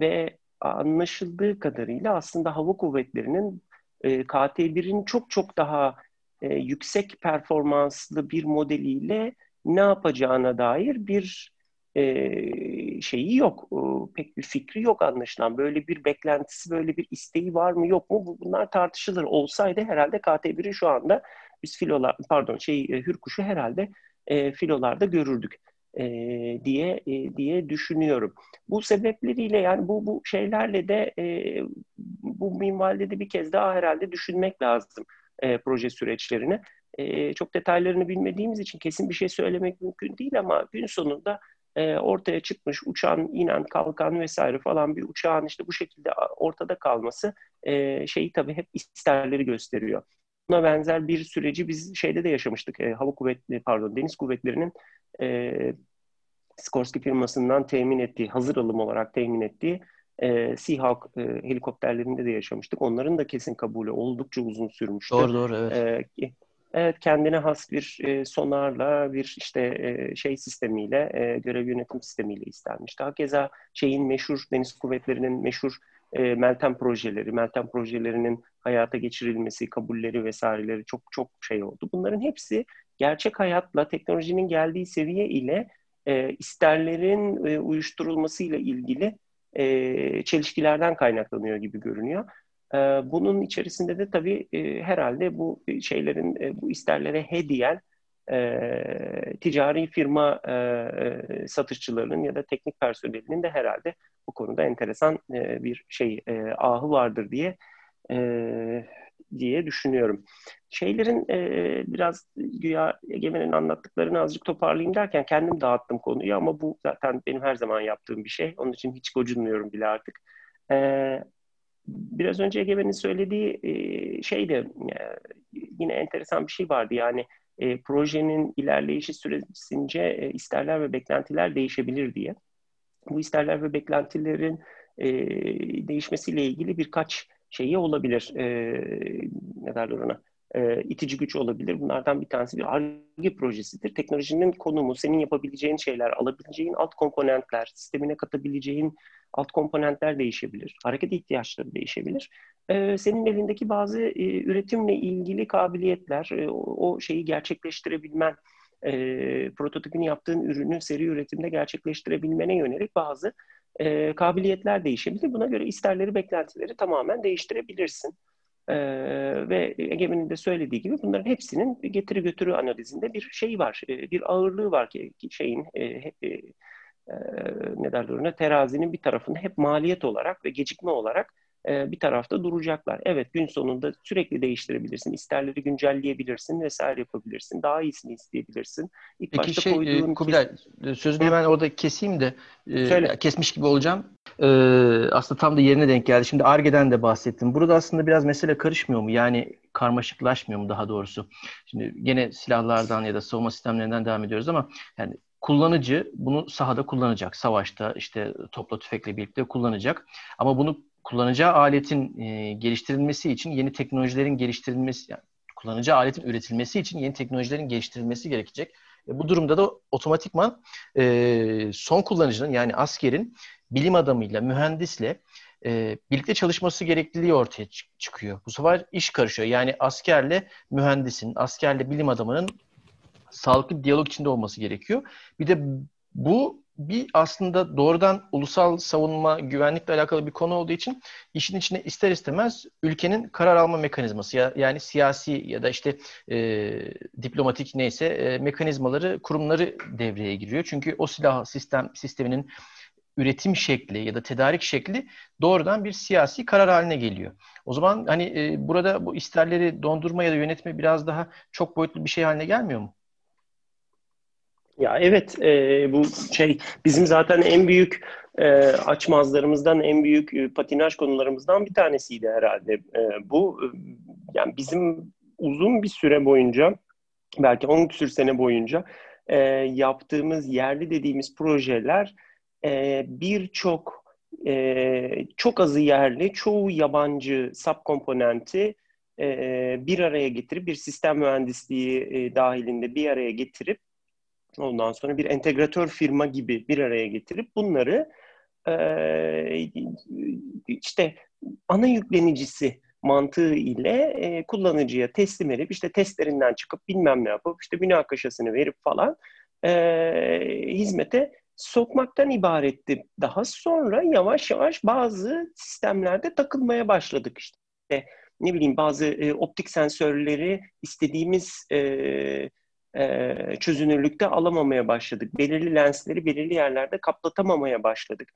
ve anlaşıldığı kadarıyla aslında hava kuvvetlerinin e, KT-1'in çok çok daha yüksek performanslı bir modeliyle ne yapacağına dair bir e, şeyi yok. E, pek bir fikri yok anlaşılan. Böyle bir beklentisi, böyle bir isteği var mı yok mu? Bunlar tartışılır. Olsaydı herhalde KT1'i şu anda biz filolar, pardon şey e, hürkuşu herhalde e, filolarda görürdük e, diye e, diye düşünüyorum. Bu sebepleriyle yani bu bu şeylerle de e, bu minvalde de bir kez daha herhalde düşünmek lazım e, proje süreçlerini. E, çok detaylarını bilmediğimiz için kesin bir şey söylemek mümkün değil ama gün sonunda e, ortaya çıkmış uçağın inen kalkan vesaire falan bir uçağın işte bu şekilde ortada kalması e, şeyi tabii hep isterleri gösteriyor. Buna benzer bir süreci biz şeyde de yaşamıştık. E, hava kuvvetleri pardon deniz kuvvetlerinin e, Skorsky firmasından temin ettiği, hazır alım olarak temin ettiği e, Seahawk e, helikopterlerinde de yaşamıştık. Onların da kesin kabulü oldukça uzun sürmüştü. Doğru doğru evet. E, Evet, kendine has bir e, sonarla, bir işte e, şey sistemiyle, e, görev yönetim sistemiyle istenmişti. Hakeza şeyin meşhur, deniz kuvvetlerinin meşhur e, Meltem projeleri, Meltem projelerinin hayata geçirilmesi, kabulleri vesaireleri çok çok şey oldu. Bunların hepsi gerçek hayatla, teknolojinin geldiği seviye ile e, isterlerin e, uyuşturulmasıyla ilgili e, çelişkilerden kaynaklanıyor gibi görünüyor. E, bunun içerisinde de tabii e, herhalde bu şeylerin, e, bu isterlere he diyen e, ticari firma e, e, satışçılarının ya da teknik personelinin de herhalde bu konuda enteresan e, bir şey e, ahı vardır diye e, diye düşünüyorum. Şeylerin e, biraz güya Egemen'in anlattıklarını azıcık toparlayayım derken kendim dağıttım konuyu ama bu zaten benim her zaman yaptığım bir şey. Onun için hiç gocunmuyorum bile artık. E, biraz önce Egemen'in söylediği e, şey de e, yine enteresan bir şey vardı. Yani e, projenin ilerleyişi süresince e, isterler ve beklentiler değişebilir diye. Bu isterler ve beklentilerin e, değişmesiyle ilgili birkaç şeyi olabilir. E, ne derler ona? E, itici güç olabilir. Bunlardan bir tanesi bir ARGE projesidir. Teknolojinin konumu, senin yapabileceğin şeyler, alabileceğin alt komponentler, sistemine katabileceğin alt komponentler değişebilir. Hareket ihtiyaçları değişebilir. Ee, senin elindeki bazı e, üretimle ilgili kabiliyetler, e, o, şeyi gerçekleştirebilmen, e, prototipini yaptığın ürünü seri üretimde gerçekleştirebilmene yönelik bazı e, kabiliyetler değişebilir. Buna göre isterleri, beklentileri tamamen değiştirebilirsin. Ee, ve Egemen'in de söylediği gibi bunların hepsinin getiri götürü analizinde bir şey var, bir ağırlığı var ki şeyin hep e, ne derler ona terazinin bir tarafında hep maliyet olarak ve gecikme olarak e, bir tarafta duracaklar. Evet gün sonunda sürekli değiştirebilirsin. İsterleri güncelleyebilirsin vesaire yapabilirsin. Daha iyisini isteyebilirsin. İlk Peki şey koyduğun Kubilay kes... sözünü hemen orada keseyim de e, kesmiş gibi olacağım. E, aslında tam da yerine denk geldi. Şimdi ARGE'den de bahsettim. Burada aslında biraz mesele karışmıyor mu? Yani karmaşıklaşmıyor mu daha doğrusu? Şimdi gene silahlardan ya da savunma sistemlerinden devam ediyoruz ama yani kullanıcı bunu sahada kullanacak. Savaşta işte topla tüfekle birlikte kullanacak. Ama bunu kullanacağı aletin e, geliştirilmesi için yeni teknolojilerin geliştirilmesi, yani kullanacağı aletin üretilmesi için yeni teknolojilerin geliştirilmesi gerekecek. E, bu durumda da otomatikman e, son kullanıcının yani askerin bilim adamıyla, mühendisle e, birlikte çalışması gerekliliği ortaya çıkıyor. Bu sefer iş karışıyor. Yani askerle mühendisin, askerle bilim adamının sağlıklı bir diyalog içinde olması gerekiyor. Bir de bu bir aslında doğrudan ulusal savunma, güvenlikle alakalı bir konu olduğu için işin içine ister istemez ülkenin karar alma mekanizması ya, yani siyasi ya da işte e, diplomatik neyse e, mekanizmaları, kurumları devreye giriyor. Çünkü o silah sistem sisteminin üretim şekli ya da tedarik şekli doğrudan bir siyasi karar haline geliyor. O zaman hani e, burada bu isterleri dondurma ya da yönetme biraz daha çok boyutlu bir şey haline gelmiyor mu? Ya evet e, bu şey bizim zaten en büyük e, açmazlarımızdan en büyük e, patinaj konularımızdan bir tanesiydi herhalde. E, bu e, yani bizim uzun bir süre boyunca belki 10 küsür sene boyunca e, yaptığımız yerli dediğimiz projeler e, birçok e, çok azı yerli, çoğu yabancı subkomponenti e, bir araya getirip bir sistem mühendisliği e, dahilinde bir araya getirip Ondan sonra bir entegratör firma gibi bir araya getirip bunları e, işte ana yüklenicisi mantığı ile e, kullanıcıya teslim edip işte testlerinden çıkıp bilmem ne yapıp işte münakaşasını verip falan e, hizmete sokmaktan ibaretti. Daha sonra yavaş yavaş bazı sistemlerde takılmaya başladık işte. Ne bileyim bazı e, optik sensörleri istediğimiz e, e, çözünürlükte alamamaya başladık. Belirli lensleri belirli yerlerde kaplatamamaya başladık.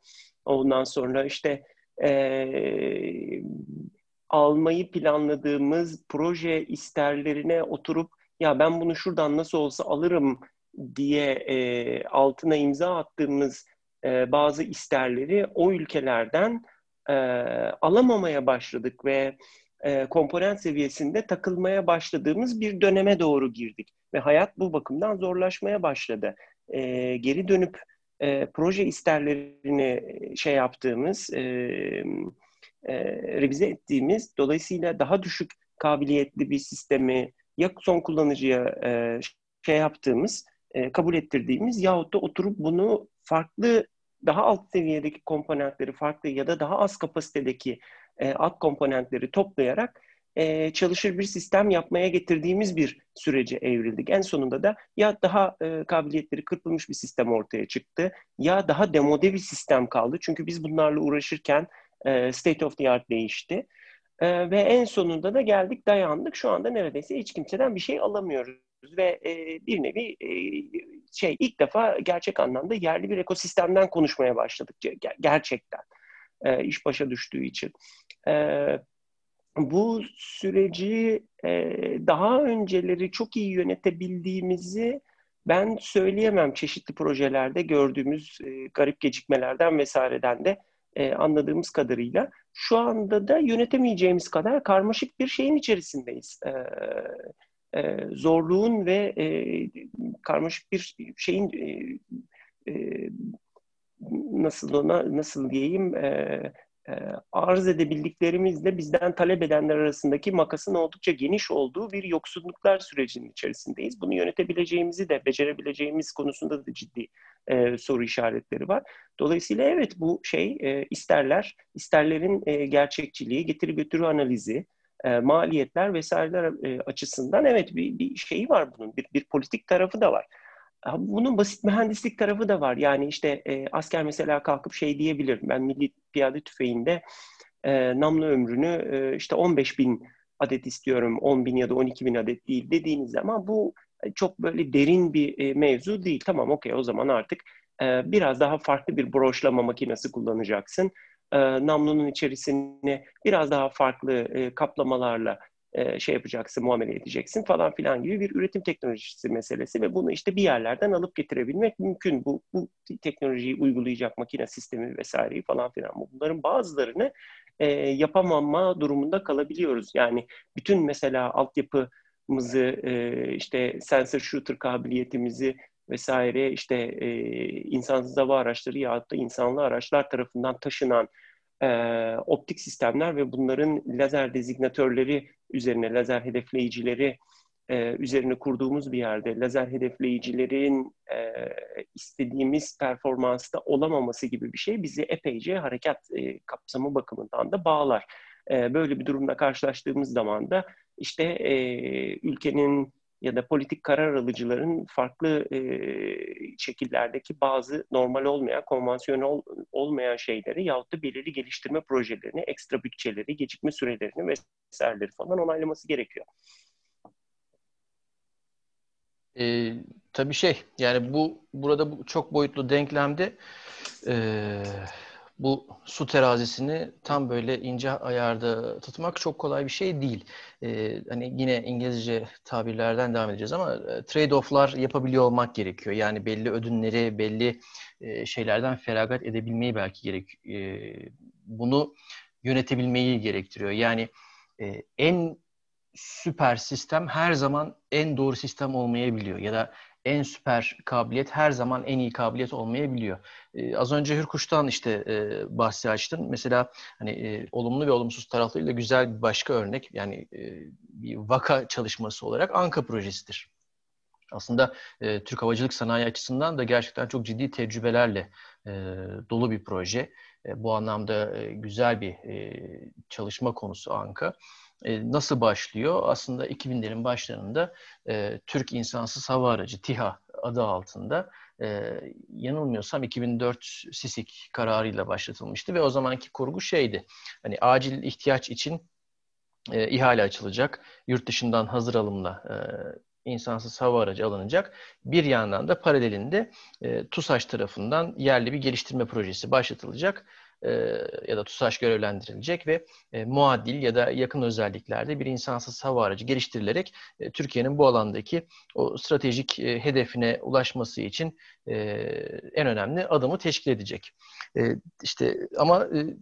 Ondan sonra işte e, almayı planladığımız proje isterlerine oturup ya ben bunu şuradan nasıl olsa alırım diye e, altına imza attığımız e, bazı isterleri o ülkelerden e, alamamaya başladık ve e, komponent seviyesinde takılmaya başladığımız bir döneme doğru girdik. Ve hayat bu bakımdan zorlaşmaya başladı. E, geri dönüp e, proje isterlerini şey yaptığımız, e, e, revize ettiğimiz, dolayısıyla daha düşük kabiliyetli bir sistemi ya son kullanıcıya e, şey yaptığımız, e, kabul ettirdiğimiz yahut da oturup bunu farklı daha alt seviyedeki komponentleri farklı ya da daha az kapasitedeki e, alt komponentleri toplayarak e, çalışır bir sistem yapmaya getirdiğimiz bir sürece evrildik. En sonunda da ya daha e, kabiliyetleri kırpılmış bir sistem ortaya çıktı ya daha demode bir sistem kaldı. Çünkü biz bunlarla uğraşırken e, state of the art değişti. E, ve en sonunda da geldik dayandık. Şu anda neredeyse hiç kimseden bir şey alamıyoruz ve e, bir nevi e, şey ilk defa gerçek anlamda yerli bir ekosistemden konuşmaya başladık gerçekten e, iş başa düştüğü için. E, bu süreci e, daha önceleri çok iyi yönetebildiğimizi ben söyleyemem çeşitli projelerde gördüğümüz e, garip gecikmelerden vesaireden de e, anladığımız kadarıyla şu anda da yönetemeyeceğimiz kadar karmaşık bir şeyin içerisindeyiz. E, e, zorluğun ve e, karmaşık bir şeyin e, e, nasıl ona nasıl diyeyim e, e, arz edebildiklerimizle bizden talep edenler arasındaki makasın oldukça geniş olduğu bir yoksulluklar sürecinin içerisindeyiz. Bunu yönetebileceğimizi de becerebileceğimiz konusunda da ciddi e, soru işaretleri var. Dolayısıyla evet bu şey e, isterler, isterlerin e, gerçekçiliği, getiri götürü analizi, e, maliyetler vesaireler e, açısından evet bir, bir şeyi var bunun, bir, bir politik tarafı da var. Bunun basit mühendislik tarafı da var. Yani işte e, asker mesela kalkıp şey diyebilir. Ben milli piyade tüfeğinde e, namlu ömrünü e, işte 15 bin adet istiyorum, 10 bin ya da 12 bin adet değil dediğiniz zaman bu e, çok böyle derin bir e, mevzu değil. Tamam okey o zaman artık e, biraz daha farklı bir broşlama makinesi kullanacaksın. E, namlunun içerisine biraz daha farklı e, kaplamalarla e, şey yapacaksın, muamele edeceksin falan filan gibi bir üretim teknolojisi meselesi ve bunu işte bir yerlerden alıp getirebilmek mümkün. Bu, bu teknolojiyi uygulayacak makine sistemi vesaireyi falan filan. Bunların bazılarını e, yapamama durumunda kalabiliyoruz. Yani bütün mesela altyapımızı, e, işte sensor shooter kabiliyetimizi vesaire işte e, insansız hava araçları ya da insanlı araçlar tarafından taşınan e, optik sistemler ve bunların lazer dezignatörleri üzerine, lazer hedefleyicileri e, üzerine kurduğumuz bir yerde lazer hedefleyicilerin e, istediğimiz performansta olamaması gibi bir şey bizi epeyce harekat e, kapsamı bakımından da bağlar. E, böyle bir durumla karşılaştığımız zaman da işte e, ülkenin ya da politik karar alıcıların farklı e, şekillerdeki bazı normal olmayan, konvansiyonel olmayan şeyleri yahut da belirli geliştirme projelerini, ekstra bütçeleri, gecikme sürelerini vesaireleri falan onaylaması gerekiyor. E, tabii şey, yani bu burada bu çok boyutlu denklemde e, bu su terazisini tam böyle ince ayarda tutmak çok kolay bir şey değil. Ee, hani yine İngilizce tabirlerden devam edeceğiz ama e, trade-off'lar yapabiliyor olmak gerekiyor. Yani belli ödünleri, belli e, şeylerden feragat edebilmeyi belki gerek. E, bunu yönetebilmeyi gerektiriyor. Yani e, en süper sistem her zaman en doğru sistem olmayabiliyor ya da en süper kabiliyet her zaman en iyi kabiliyet olmayabiliyor. Ee, az önce Hürkuş'tan işte e, bahsi açtın. Mesela hani e, olumlu ve olumsuz taraflarıyla güzel bir başka örnek yani e, bir vaka çalışması olarak Anka projesidir. Aslında e, Türk havacılık sanayi açısından da gerçekten çok ciddi tecrübelerle e, dolu bir proje. E, bu anlamda e, güzel bir e, çalışma konusu Anka. E, nasıl başlıyor? Aslında 2000'lerin başlarında e, Türk İnsansız Hava Aracı TİHA adı altında e, yanılmıyorsam 2004 SİSİK kararıyla başlatılmıştı ve o zamanki kurgu şeydi. Hani acil ihtiyaç için e, ihale açılacak. Yurt dışından hazır alımla e, insansız hava aracı alınacak. Bir yandan da paralelinde e, TUSAŞ tarafından yerli bir geliştirme projesi başlatılacak ya da TUSAŞ görevlendirilecek ve e, muadil ya da yakın özelliklerde bir insansız hava aracı geliştirilerek e, Türkiye'nin bu alandaki o stratejik e, hedefine ulaşması için e, en önemli adımı teşkil edecek. E, işte ama e,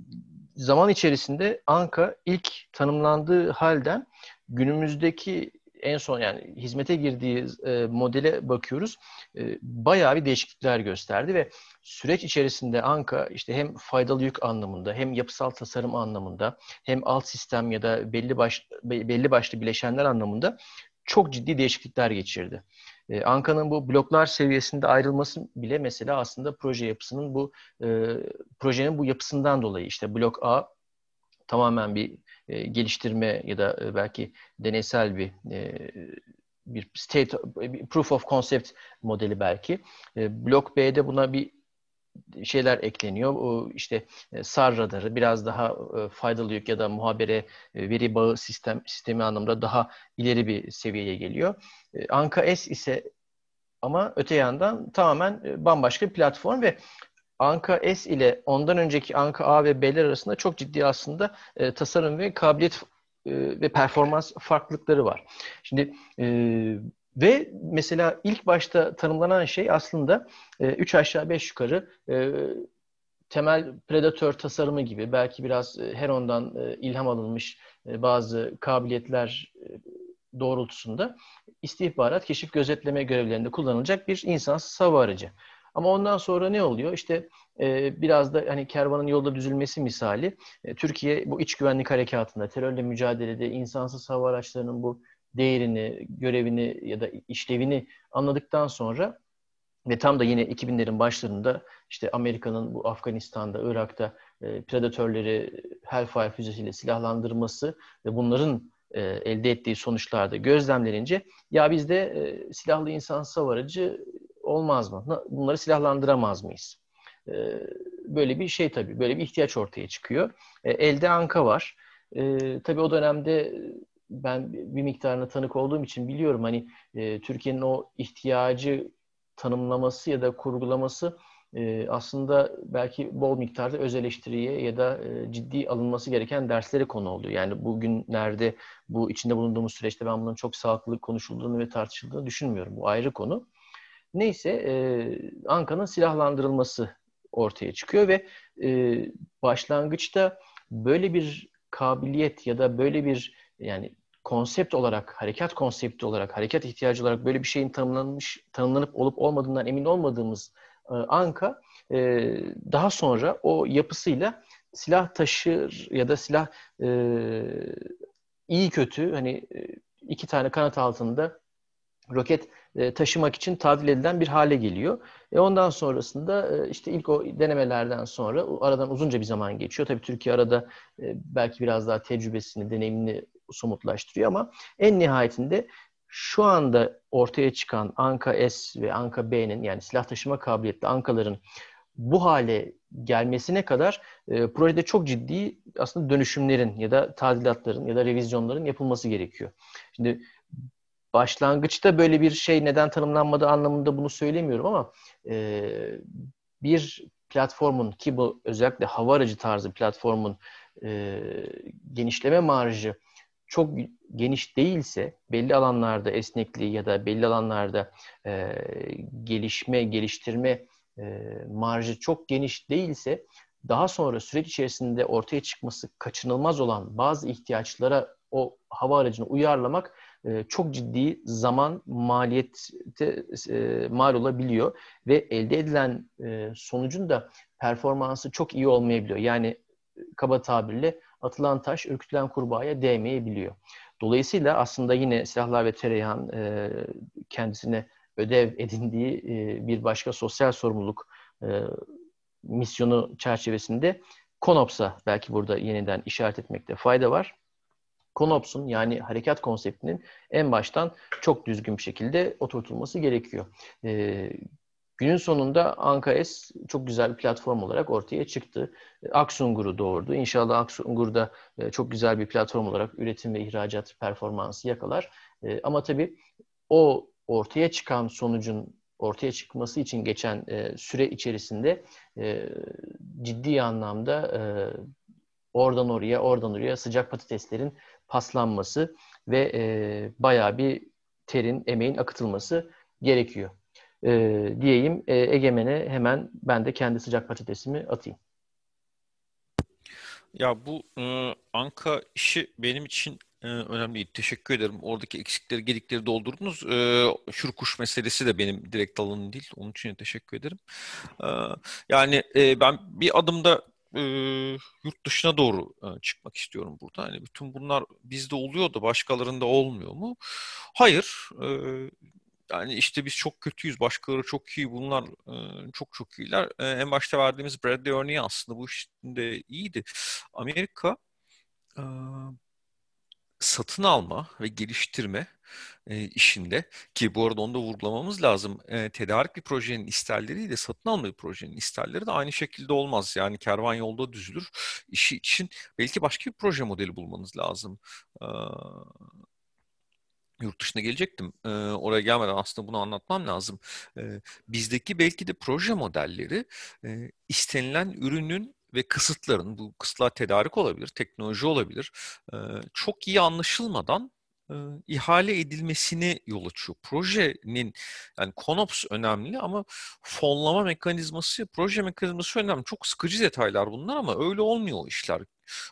zaman içerisinde Anka ilk tanımlandığı halden günümüzdeki en son yani hizmete girdiği e, modele bakıyoruz. E, bayağı bir değişiklikler gösterdi ve süreç içerisinde Anka işte hem faydalı yük anlamında hem yapısal tasarım anlamında hem alt sistem ya da belli baş belli başlı bileşenler anlamında çok ciddi değişiklikler geçirdi. E, Anka'nın bu bloklar seviyesinde ayrılması bile mesela aslında proje yapısının bu e, projenin bu yapısından dolayı işte blok A tamamen bir e, geliştirme ya da e, belki deneysel bir e, bir state bir proof of concept modeli belki. E, blok B'de buna bir şeyler ekleniyor. O işte e, SAR radarı biraz daha e, faydalı yük ya da muhabere e, veri bağı sistem sistemi anlamında daha ileri bir seviyeye geliyor. Anka S ise ama öte yandan tamamen bambaşka bir platform ve Anka S ile ondan önceki Anka A ve B'ler arasında çok ciddi aslında tasarım ve kabiliyet ve performans farklılıkları var. Şimdi ve mesela ilk başta tanımlanan şey aslında e, üç aşağı beş yukarı e, temel predatör tasarımı gibi belki biraz e, Heron'dan e, ilham alınmış e, bazı kabiliyetler e, doğrultusunda istihbarat, keşif, gözetleme görevlerinde kullanılacak bir insansız hava aracı. Ama ondan sonra ne oluyor? İşte e, biraz da hani kervanın yolda düzülmesi misali e, Türkiye bu iç güvenlik harekatında, terörle mücadelede insansız hava araçlarının bu değerini, görevini ya da işlevini anladıktan sonra ve tam da yine 2000'lerin başlarında işte Amerika'nın bu Afganistan'da, Irak'ta e, predatörleri Hellfire füzesiyle silahlandırması ve bunların e, elde ettiği sonuçlarda gözlemlenince ya bizde e, silahlı insan aracı olmaz mı? Bunları silahlandıramaz mıyız? E, böyle bir şey tabii, böyle bir ihtiyaç ortaya çıkıyor. E, elde Anka var. E, tabii o dönemde ben bir miktarına tanık olduğum için biliyorum hani e, Türkiye'nin o ihtiyacı tanımlaması ya da kurgulaması aslında belki bol miktarda öz eleştiriye ya da ciddi alınması gereken derslere konu oluyor. Yani bugünlerde bu içinde bulunduğumuz süreçte ben bunun çok sağlıklı konuşulduğunu ve tartışıldığını düşünmüyorum. Bu ayrı konu. Neyse e, Anka'nın silahlandırılması ortaya çıkıyor ve e, başlangıçta böyle bir kabiliyet ya da böyle bir yani konsept olarak, harekat konsepti olarak, harekat ihtiyacı olarak böyle bir şeyin tanımlanmış, tanımlanıp olup olmadığından emin olmadığımız e, Anka e, daha sonra o yapısıyla silah taşır ya da silah e, iyi kötü hani e, iki tane kanat altında roket e, taşımak için tadil edilen bir hale geliyor. E ondan sonrasında e, işte ilk o denemelerden sonra aradan uzunca bir zaman geçiyor. Tabii Türkiye arada e, belki biraz daha tecrübesini, deneyimini somutlaştırıyor ama en nihayetinde şu anda ortaya çıkan Anka S ve Anka B'nin yani silah taşıma kabiliyetli Ankaların bu hale gelmesine kadar e, projede çok ciddi aslında dönüşümlerin ya da tadilatların ya da revizyonların yapılması gerekiyor. Şimdi başlangıçta böyle bir şey neden tanımlanmadığı anlamında bunu söylemiyorum ama e, bir platformun ki bu özellikle hava aracı tarzı platformun e, genişleme marjı çok geniş değilse belli alanlarda esnekliği ya da belli alanlarda e, gelişme, geliştirme e, marjı çok geniş değilse daha sonra süreç içerisinde ortaya çıkması kaçınılmaz olan bazı ihtiyaçlara o hava aracını uyarlamak e, çok ciddi zaman maliyette e, mal olabiliyor ve elde edilen e, sonucun da performansı çok iyi olmayabiliyor. Yani kaba tabirle atılan taş ürkütülen kurbağaya değmeyebiliyor. Dolayısıyla aslında yine silahlar ve tereyağın e, kendisine ödev edindiği e, bir başka sosyal sorumluluk e, misyonu çerçevesinde Konops'a belki burada yeniden işaret etmekte fayda var. Konops'un yani harekat konseptinin en baştan çok düzgün bir şekilde oturtulması gerekiyor. E, Günün sonunda Anka S çok güzel bir platform olarak ortaya çıktı. Aksungur'u doğurdu. İnşallah Aksungur da e, çok güzel bir platform olarak üretim ve ihracat performansı yakalar. E, ama tabii o ortaya çıkan sonucun ortaya çıkması için geçen e, süre içerisinde ciddi anlamda oradan oraya, oradan oraya sıcak patateslerin paslanması ve bayağı bir terin, emeğin akıtılması gerekiyor e, diyeyim. E, Egemen'e hemen ben de kendi sıcak patatesimi atayım. Ya bu e, Anka işi benim için e, önemli. Teşekkür ederim. Oradaki eksikleri, gedikleri doldurdunuz. E, şurkuş meselesi de benim direkt alanım değil. Onun için de teşekkür ederim. E, yani e, ben bir adımda e, yurt dışına doğru e, çıkmak istiyorum burada. Hani bütün bunlar bizde oluyor da başkalarında olmuyor mu? Hayır. E, yani işte biz çok kötüyüz, başkaları çok iyi, bunlar e, çok çok iyiler. E, en başta verdiğimiz Bradley örneği aslında bu işte iyiydi. Amerika e, satın alma ve geliştirme e, işinde ki bu arada onu da vurgulamamız lazım. E, tedarik bir projenin isterleriyle satın alma bir projenin isterleri de aynı şekilde olmaz. Yani kervan yolda düzülür. İşi için belki başka bir proje modeli bulmanız lazım. E, yurt dışına gelecektim. E, oraya gelmeden aslında bunu anlatmam lazım. E, bizdeki belki de proje modelleri e, istenilen ürünün ve kısıtların, bu kısıtlar tedarik olabilir, teknoloji olabilir, çok iyi anlaşılmadan ihale edilmesini yol açıyor. Projenin yani konops önemli ama fonlama mekanizması, proje mekanizması önemli. Çok sıkıcı detaylar bunlar ama öyle olmuyor o işler.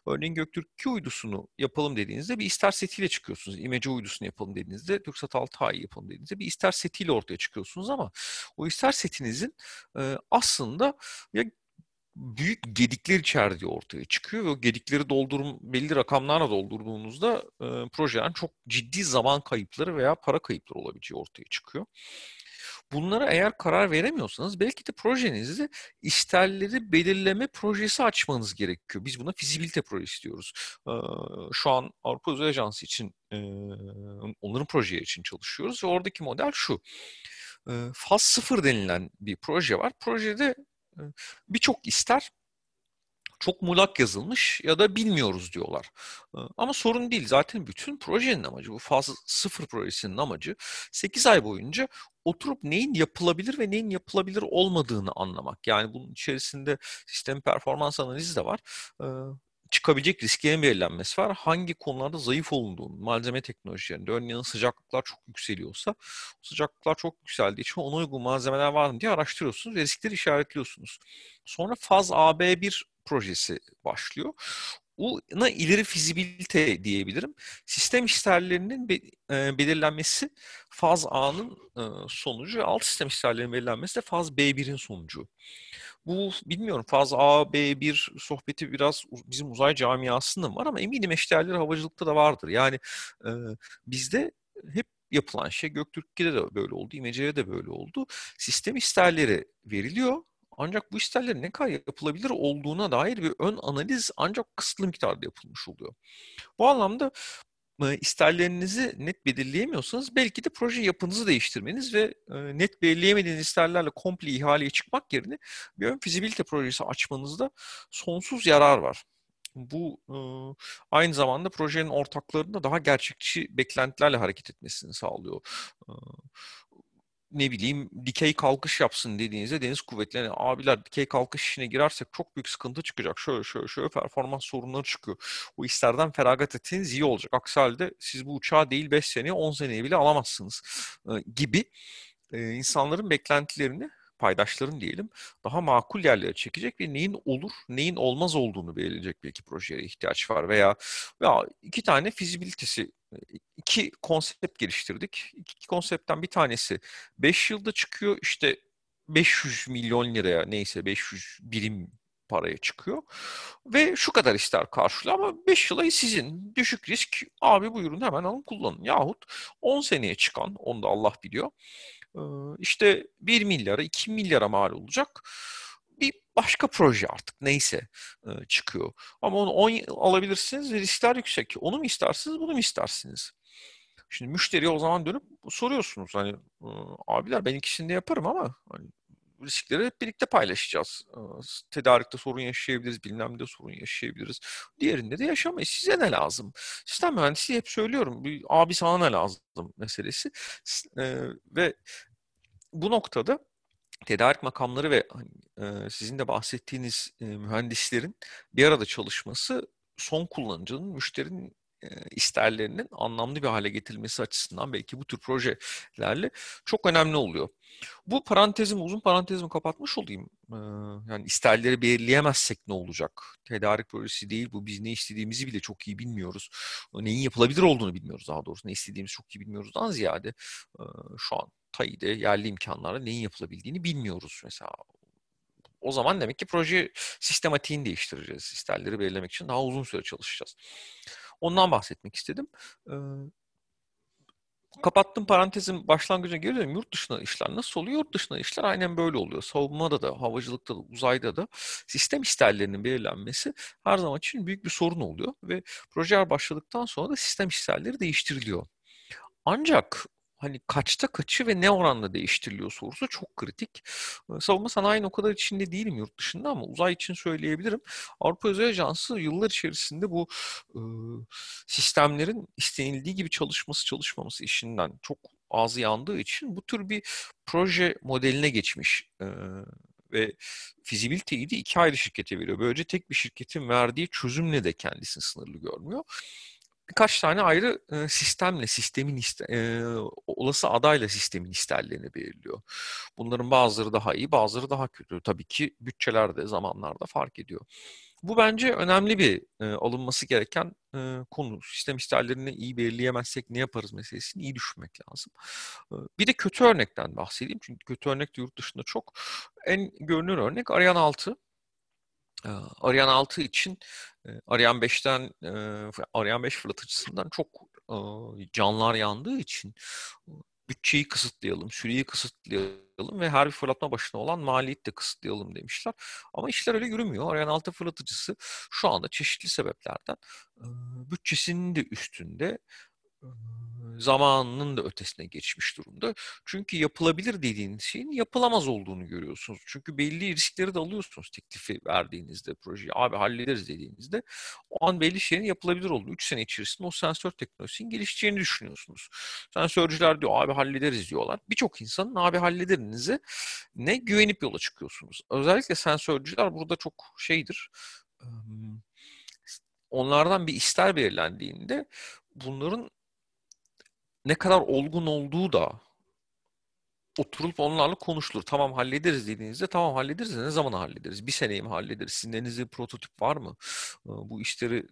Örneğin Göktürk 2 uydusunu yapalım dediğinizde bir ister setiyle çıkıyorsunuz. İmece uydusunu yapalım dediğinizde TürkSat 6A'yı yapalım dediğinizde bir ister setiyle ortaya çıkıyorsunuz ama o ister setinizin aslında ya büyük gedikler içerdiği ortaya çıkıyor ve o gedikleri doldurum belli rakamlarla doldurduğunuzda e, projeden çok ciddi zaman kayıpları veya para kayıpları olabileceği ortaya çıkıyor. Bunlara eğer karar veremiyorsanız belki de projenizde isterleri belirleme projesi açmanız gerekiyor. Biz buna fizibilite projesi diyoruz. Şu an Avrupa Uzay Ajansı için, onların proje için çalışıyoruz ve oradaki model şu. Faz sıfır denilen bir proje var. Projede birçok ister çok mulak yazılmış ya da bilmiyoruz diyorlar. Ama sorun değil. Zaten bütün projenin amacı, bu faz sıfır projesinin amacı 8 ay boyunca oturup neyin yapılabilir ve neyin yapılabilir olmadığını anlamak. Yani bunun içerisinde sistem performans analizi de var çıkabilecek risklerin belirlenmesi var. Hangi konularda zayıf olduğunu, malzeme teknolojilerinde, örneğin sıcaklıklar çok yükseliyorsa, sıcaklıklar çok yükseldiği için ona uygun malzemeler var mı diye araştırıyorsunuz ve riskleri işaretliyorsunuz. Sonra faz AB1 projesi başlıyor. Buna ileri fizibilite diyebilirim. Sistem isterlerinin be, e, belirlenmesi faz A'nın e, sonucu, alt sistem isterlerinin belirlenmesi de faz B1'in sonucu. Bu bilmiyorum faz A, B1 sohbeti biraz bizim uzay camiasında var ama eminim eşdeğerleri havacılıkta da vardır. Yani e, bizde hep yapılan şey Göktürk'te de böyle oldu, İmece'de de böyle oldu. Sistem isterleri veriliyor. Ancak bu isterlerin ne kadar yapılabilir olduğuna dair bir ön analiz ancak kısıtlı miktarda yapılmış oluyor. Bu anlamda isterlerinizi net belirleyemiyorsanız belki de proje yapınızı değiştirmeniz ve net belirleyemediğiniz isterlerle komple ihaleye çıkmak yerine bir ön fizibilite projesi açmanızda sonsuz yarar var. Bu aynı zamanda projenin ortaklarında daha gerçekçi beklentilerle hareket etmesini sağlıyor ne bileyim dikey kalkış yapsın dediğinizde deniz kuvvetleri abiler dikey kalkış işine girersek çok büyük sıkıntı çıkacak. Şöyle şöyle şöyle performans sorunları çıkıyor. O isterden feragat etseniz iyi olacak. Aksi halde siz bu uçağı değil 5 seneye 10 seneye bile alamazsınız gibi insanların beklentilerini paydaşların diyelim daha makul yerlere çekecek ve neyin olur, neyin olmaz olduğunu belirleyecek belki projeye ihtiyaç var veya ya iki tane fizibilitesi iki konsept geliştirdik. İki konseptten bir tanesi 5 yılda çıkıyor. işte 500 milyon liraya neyse 500 birim paraya çıkıyor. Ve şu kadar ister karşılıyor ama 5 yıla sizin. Düşük risk abi buyurun hemen alın kullanın. Yahut 10 seneye çıkan onu da Allah biliyor. İşte 1 milyara 2 milyara mal olacak bir başka proje artık neyse çıkıyor. Ama onu 10 yıl alabilirsiniz riskler yüksek. Onu mu istersiniz, bunu mu istersiniz? Şimdi müşteriye o zaman dönüp soruyorsunuz hani abiler ben ikisini de yaparım ama hani riskleri hep birlikte paylaşacağız. Tedarikte sorun yaşayabiliriz, bilmem de sorun yaşayabiliriz. Diğerinde de yaşamayız. Size ne lazım? Sistem mühendisi hep söylüyorum. Bir, abi sana ne lazım meselesi. ve bu noktada tedarik makamları ve e, sizin de bahsettiğiniz e, mühendislerin bir arada çalışması son kullanıcının, müşterinin e, isterlerinin anlamlı bir hale getirilmesi açısından belki bu tür projelerle çok önemli oluyor. Bu parantezimi, uzun parantezimi kapatmış olayım. Yani isterleri belirleyemezsek ne olacak? Tedarik projesi değil bu. Biz ne istediğimizi bile çok iyi bilmiyoruz. Neyin yapılabilir olduğunu bilmiyoruz daha doğrusu. Ne istediğimizi çok iyi bilmiyoruzdan ziyade şu an TAİ'de yerli imkanlarla neyin yapılabildiğini bilmiyoruz mesela. o zaman demek ki proje sistematiğini değiştireceğiz. İsterleri belirlemek için daha uzun süre çalışacağız. Ondan bahsetmek istedim. Ee, kapattım parantezin başlangıcına geri dönüyorum. Yurt dışına işler nasıl oluyor? Yurt dışına işler aynen böyle oluyor. Savunmada da, havacılıkta da, uzayda da sistem isterlerinin belirlenmesi her zaman için büyük bir sorun oluyor. Ve projeler başladıktan sonra da sistem isterleri değiştiriliyor. Ancak hani kaçta kaçı ve ne oranla değiştiriliyor sorusu çok kritik. Savunma sanayinin o kadar içinde değilim yurt dışında ama uzay için söyleyebilirim. Avrupa Uzay Ajansı yıllar içerisinde bu e, sistemlerin istenildiği gibi çalışması çalışmaması işinden çok ağzı yandığı için bu tür bir proje modeline geçmiş. E, ve fizibiliteyi de iki ayrı şirkete veriyor. Böylece tek bir şirketin verdiği çözümle de kendisini sınırlı görmüyor birkaç tane ayrı e, sistemle, sistemin iste, e, olası adayla sistemin isterlerini belirliyor. Bunların bazıları daha iyi, bazıları daha kötü. Tabii ki bütçelerde, zamanlarda fark ediyor. Bu bence önemli bir e, alınması gereken e, konu. Sistem isterlerini iyi belirleyemezsek ne yaparız meselesini iyi düşünmek lazım. E, bir de kötü örnekten bahsedeyim. Çünkü kötü örnek de yurt dışında çok. En görünür örnek Ariane 6. Ariane 6 için Ariane 5'ten Ariane 5 fırlatıcısından çok canlar yandığı için bütçeyi kısıtlayalım, süreyi kısıtlayalım ve her bir fırlatma başına olan maliyeti de kısıtlayalım demişler. Ama işler öyle yürümüyor. Ariane 6 fırlatıcısı şu anda çeşitli sebeplerden bütçesinin de üstünde zamanının da ötesine geçmiş durumda. Çünkü yapılabilir dediğiniz şeyin yapılamaz olduğunu görüyorsunuz. Çünkü belli riskleri de alıyorsunuz teklifi verdiğinizde projeyi. Abi hallederiz dediğinizde o an belli şeyin yapılabilir olduğunu 3 sene içerisinde o sensör teknolojisinin gelişeceğini düşünüyorsunuz. Sensörcüler diyor abi hallederiz diyorlar. Birçok insanın abi hallederinize ne güvenip yola çıkıyorsunuz. Özellikle sensörcüler burada çok şeydir. Onlardan bir ister belirlendiğinde bunların ne kadar olgun olduğu da oturup onlarla konuşulur. Tamam hallederiz dediğinizde tamam hallederiz ne zaman hallederiz? Bir seneye mi hallederiz? Sizin prototip var mı? Bu işleri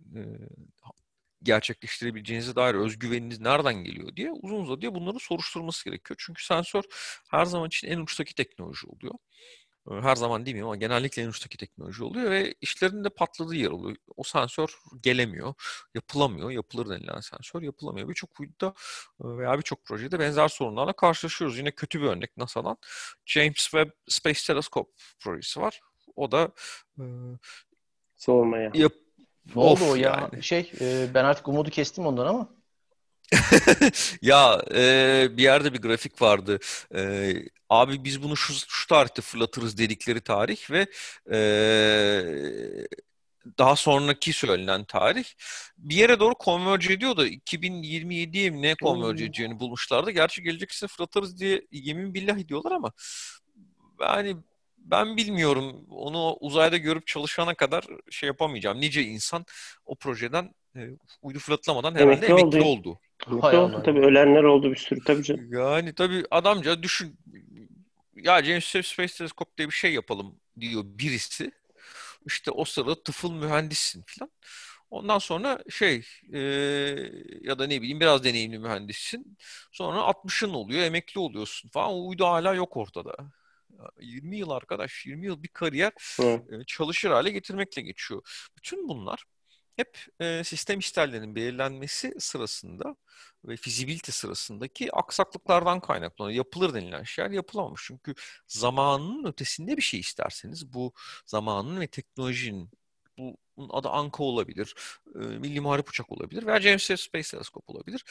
gerçekleştirebileceğinize dair özgüveniniz nereden geliyor diye uzun uzadıya bunları soruşturması gerekiyor. Çünkü sensör her zaman için en uçtaki teknoloji oluyor her zaman değil mi ama genellikle en uçtaki teknoloji oluyor ve işlerin de patladığı yer oluyor. O sensör gelemiyor, yapılamıyor. Yapılır denilen sensör yapılamıyor. Birçok uyduda veya birçok projede benzer sorunlarla karşılaşıyoruz. Yine kötü bir örnek NASA'dan. James Webb Space Telescope projesi var. O da e, soğumaya. Yap ne oldu o ya? Yani. Şey, e, ben artık umudu kestim ondan ama. ya e, bir yerde bir grafik vardı. E, abi biz bunu şu, şu tarihte fırlatırız dedikleri tarih ve e, daha sonraki söylenen tarih bir yere doğru konverge ediyor da 2027'ye mi ne konverge edeceğini bulmuşlardı. Gerçi gelecek sene fırlatırız diye yemin billah ediyorlar ama yani ben bilmiyorum. Onu uzayda görüp çalışana kadar şey yapamayacağım. Nice insan o projeden e, uydu fırlatlamadan herhalde emekli, emekli oldu. oldu. Hay oldu tabii ölenler oldu bir sürü tabii canım. Yani tabii adamca düşün ya James Webb Space Telescope diye bir şey yapalım diyor birisi. İşte o sırada tıfıl mühendissin falan. Ondan sonra şey e, ya da ne bileyim biraz deneyimli mühendissin. Sonra 60'ın oluyor, emekli oluyorsun falan. O uydu hala yok ortada. 20 yıl arkadaş, 20 yıl bir kariyer e, çalışır hale getirmekle geçiyor. Bütün bunlar hep e, sistem isterlerinin belirlenmesi sırasında ve fizibilite sırasındaki aksaklıklardan kaynaklanıyor. Yapılır denilen şeyler yapılamamış. Çünkü zamanın ötesinde bir şey isterseniz bu zamanın ve teknolojinin bu bunun adı Anka olabilir, e, Milli Muharip Uçak olabilir veya James Webb Space Telescope olabilir.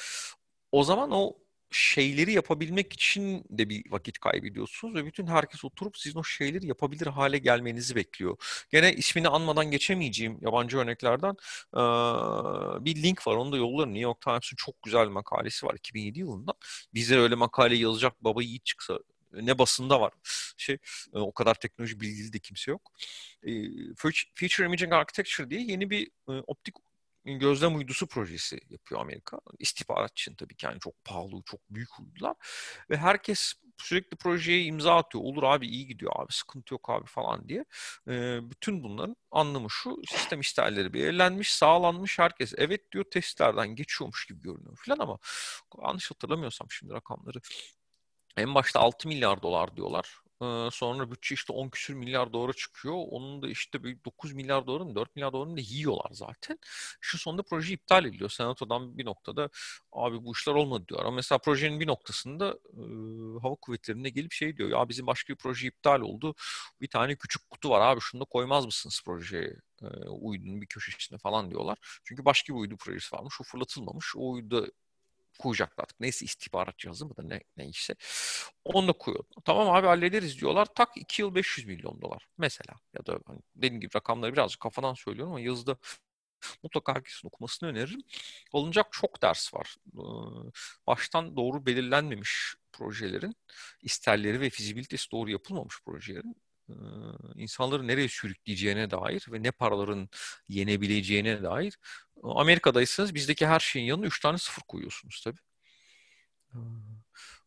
O zaman o şeyleri yapabilmek için de bir vakit kaybediyorsunuz ve bütün herkes oturup sizin o şeyleri yapabilir hale gelmenizi bekliyor. Gene ismini anmadan geçemeyeceğim yabancı örneklerden bir link var onu da yollarım. New York Times'ın çok güzel bir makalesi var 2007 yılında. Bize öyle makale yazacak baba yiğit çıksa ne basında var. Şey o kadar teknoloji bilgili de kimse yok. Future Imaging Architecture diye yeni bir optik gözlem uydusu projesi yapıyor Amerika. İstihbarat için tabii ki yani çok pahalı, çok büyük uydular. Ve herkes sürekli projeye imza atıyor. Olur abi iyi gidiyor abi sıkıntı yok abi falan diye. E, bütün bunların anlamı şu sistem isterleri belirlenmiş, sağlanmış. Herkes evet diyor testlerden geçiyormuş gibi görünüyor falan ama yanlış hatırlamıyorsam şimdi rakamları en başta 6 milyar dolar diyorlar Sonra bütçe işte 10 küsür milyar dolara çıkıyor. Onun da işte bir 9 milyar doların 4 milyar dolarını da yiyorlar zaten. Şu sonunda proje iptal ediliyor. Senato'dan bir noktada abi bu işler olmadı diyor. Ama mesela projenin bir noktasında e, hava kuvvetlerinde gelip şey diyor. Ya bizim başka bir proje iptal oldu. Bir tane küçük kutu var abi şunu da koymaz mısınız projeye? E, uydunun bir köşesine falan diyorlar. Çünkü başka bir uydu projesi varmış. O fırlatılmamış. O uydu koyacaklar artık. Neyse istihbarat cihazı mı da ne, neyse. Onu da koyuyor. Tamam abi hallederiz diyorlar. Tak 2 yıl 500 milyon dolar mesela. Ya da hani dediğim gibi rakamları birazcık kafadan söylüyorum ama yazıda mutlaka herkesin okumasını öneririm. Alınacak çok ders var. Baştan doğru belirlenmemiş projelerin, isterleri ve fizibilitesi doğru yapılmamış projelerin insanları nereye sürükleyeceğine dair ve ne paraların yenebileceğine dair. Amerika'daysanız bizdeki her şeyin yanına 3 tane sıfır koyuyorsunuz tabii.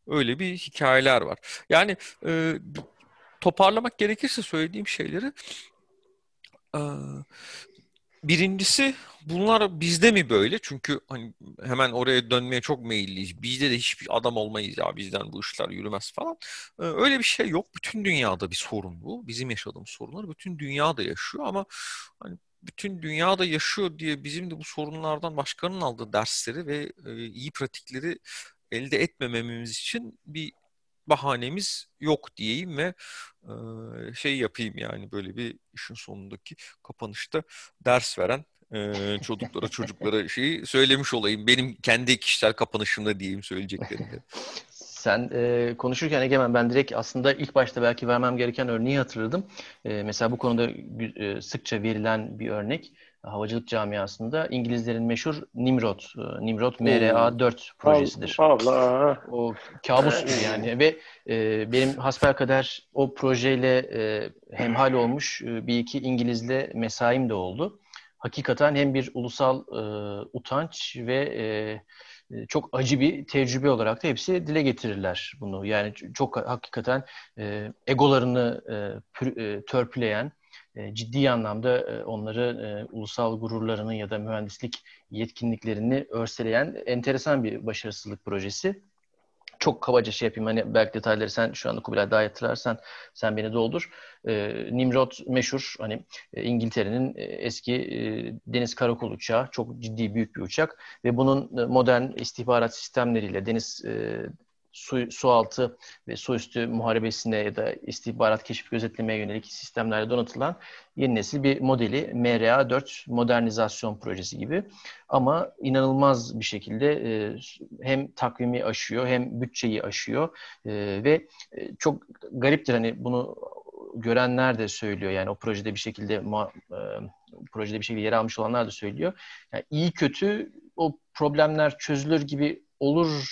Öyle bir hikayeler var. Yani e, toparlamak gerekirse söylediğim şeyleri e, Birincisi bunlar bizde mi böyle? Çünkü hani hemen oraya dönmeye çok meyilliyiz. Bizde de hiçbir adam olmayız ya bizden bu işler yürümez falan. Ee, öyle bir şey yok. Bütün dünyada bir sorun bu. Bizim yaşadığımız sorunlar bütün dünyada yaşıyor ama hani bütün dünyada yaşıyor diye bizim de bu sorunlardan başkalarının aldığı dersleri ve e, iyi pratikleri elde etmememiz için bir bahanemiz yok diyeyim ve e, şey yapayım yani böyle bir işin sonundaki kapanışta ders veren çocuklara çocuklara şeyi söylemiş olayım. Benim kendi kişisel kapanışımda diyeyim söyleyeceklerimi. Sen e, konuşurken Egemen ben direkt aslında ilk başta belki vermem gereken örneği hatırladım. E, mesela bu konuda e, sıkça verilen bir örnek havacılık camiasında İngilizlerin meşhur Nimrod, e, Nimrod MRA-4 projesidir. Allah. O kabus yani ve e, benim hasbelkader o projeyle e, hemhal olmuş e, bir iki İngilizle mesaim de oldu. Hakikaten hem bir ulusal e, utanç ve e, e çok acı bir tecrübe olarak da hepsi dile getirirler bunu. Yani çok hakikaten e, egolarını e, pür, e, törpüleyen, e, ciddi anlamda e, onları e, ulusal gururlarını ya da mühendislik yetkinliklerini örseleyen enteresan bir başarısızlık projesi. Çok kabaca şey yapayım hani belki detayları sen şu anda Kubilay daha hatırlarsan sen beni doldur. Nimrod meşhur hani İngiltere'nin eski deniz karakol uçağı çok ciddi büyük bir uçak ve bunun modern istihbarat sistemleriyle deniz su, su altı ve su üstü muharebesine ya da istihbarat keşif gözetlemeye yönelik sistemlerle donatılan yeni nesil bir modeli MRA4 modernizasyon projesi gibi. Ama inanılmaz bir şekilde e, hem takvimi aşıyor hem bütçeyi aşıyor e, ve e, çok gariptir hani bunu görenler de söylüyor yani o projede bir şekilde e, projede bir şekilde yer almış olanlar da söylüyor. Yani iyi kötü o problemler çözülür gibi olur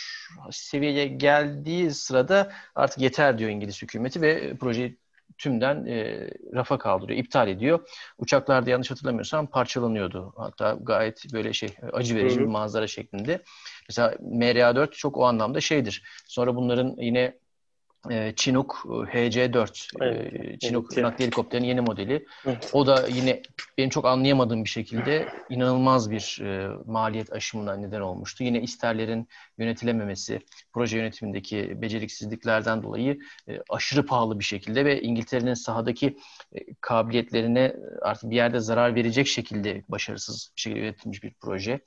seviyeye geldiği sırada artık yeter diyor İngiliz hükümeti ve projeyi tümden e, rafa kaldırıyor, iptal ediyor. Uçaklarda yanlış hatırlamıyorsam parçalanıyordu. Hatta gayet böyle şey acı verici bir manzara şeklinde. Mesela MRA4 çok o anlamda şeydir. Sonra bunların yine e, Chinook HC4 evet, e, Chinook evet, nakliye helikopterinin yeni modeli. Evet. O da yine benim çok anlayamadığım bir şekilde inanılmaz bir e, maliyet aşımına neden olmuştu. Yine isterlerin yönetilememesi, proje yönetimindeki beceriksizliklerden dolayı e, aşırı pahalı bir şekilde ve İngiltere'nin sahadaki e, kabiliyetlerine artık bir yerde zarar verecek şekilde başarısız bir şekilde yönetilmiş bir proje.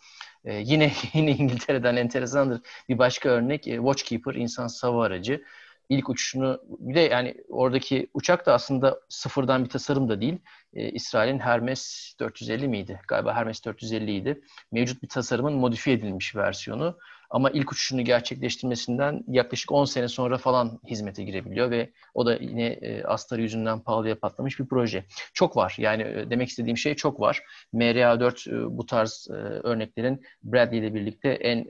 E, yine yine İngiltere'den enteresandır bir başka örnek e, Watchkeeper insan sava aracı ilk uçuşunu bir de yani oradaki uçak da aslında sıfırdan bir tasarım da değil. Ee, İsrail'in Hermes 450 miydi? Galiba Hermes 450 idi. Mevcut bir tasarımın modifiye edilmiş versiyonu. Ama ilk uçuşunu gerçekleştirmesinden yaklaşık 10 sene sonra falan hizmete girebiliyor ve o da yine e, astarı yüzünden pahalıya patlamış bir proje. Çok var. Yani e, demek istediğim şey çok var. MRA4 e, bu tarz e, örneklerin Bradley ile birlikte en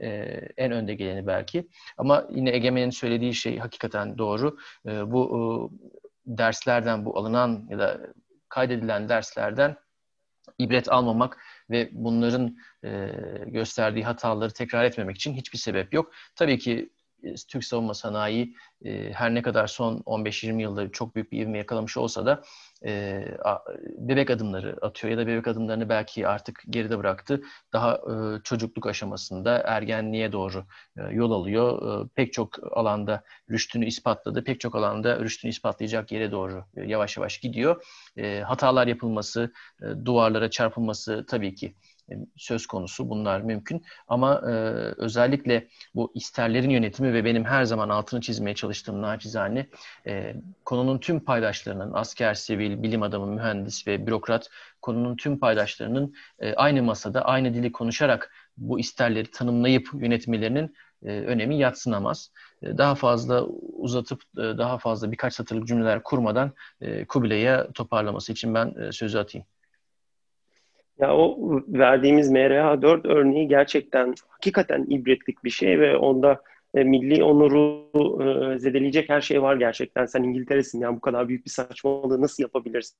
en önde geleni belki. Ama yine Egemen'in söylediği şey hakikaten doğru. Bu derslerden, bu alınan ya da kaydedilen derslerden ibret almamak ve bunların e, gösterdiği hataları tekrar etmemek için hiçbir sebep yok. Tabii ki Türk savunma sanayi e, her ne kadar son 15-20 yılda çok büyük bir ivme yakalamış olsa da e, bebek adımları atıyor ya da bebek adımlarını belki artık geride bıraktı. Daha e, çocukluk aşamasında ergenliğe doğru e, yol alıyor. E, pek çok alanda rüştünü ispatladı. Pek çok alanda rüştünü ispatlayacak yere doğru e, yavaş yavaş gidiyor. E, hatalar yapılması, e, duvarlara çarpılması tabii ki e, söz konusu. Bunlar mümkün. Ama e, özellikle bu isterlerin yönetimi ve benim her zaman altını çizmeye çalıştığım naçizane e, konunun tüm paydaşlarının asker, sivil, bilim adamı, mühendis ve bürokrat konunun tüm paydaşlarının e, aynı masada aynı dili konuşarak bu isterleri tanımlayıp yönetmelerinin e, önemi yatsınamaz. E, daha fazla uzatıp e, daha fazla birkaç satırlık cümleler kurmadan e, Kubilay'a toparlaması için ben e, sözü atayım. Ya o verdiğimiz MRH4 örneği gerçekten hakikaten ibretlik bir şey ve onda e, milli onuru e, zedeleyecek her şey var gerçekten. Sen İngiltere'sin yani bu kadar büyük bir saçmalığı nasıl yapabilirsin?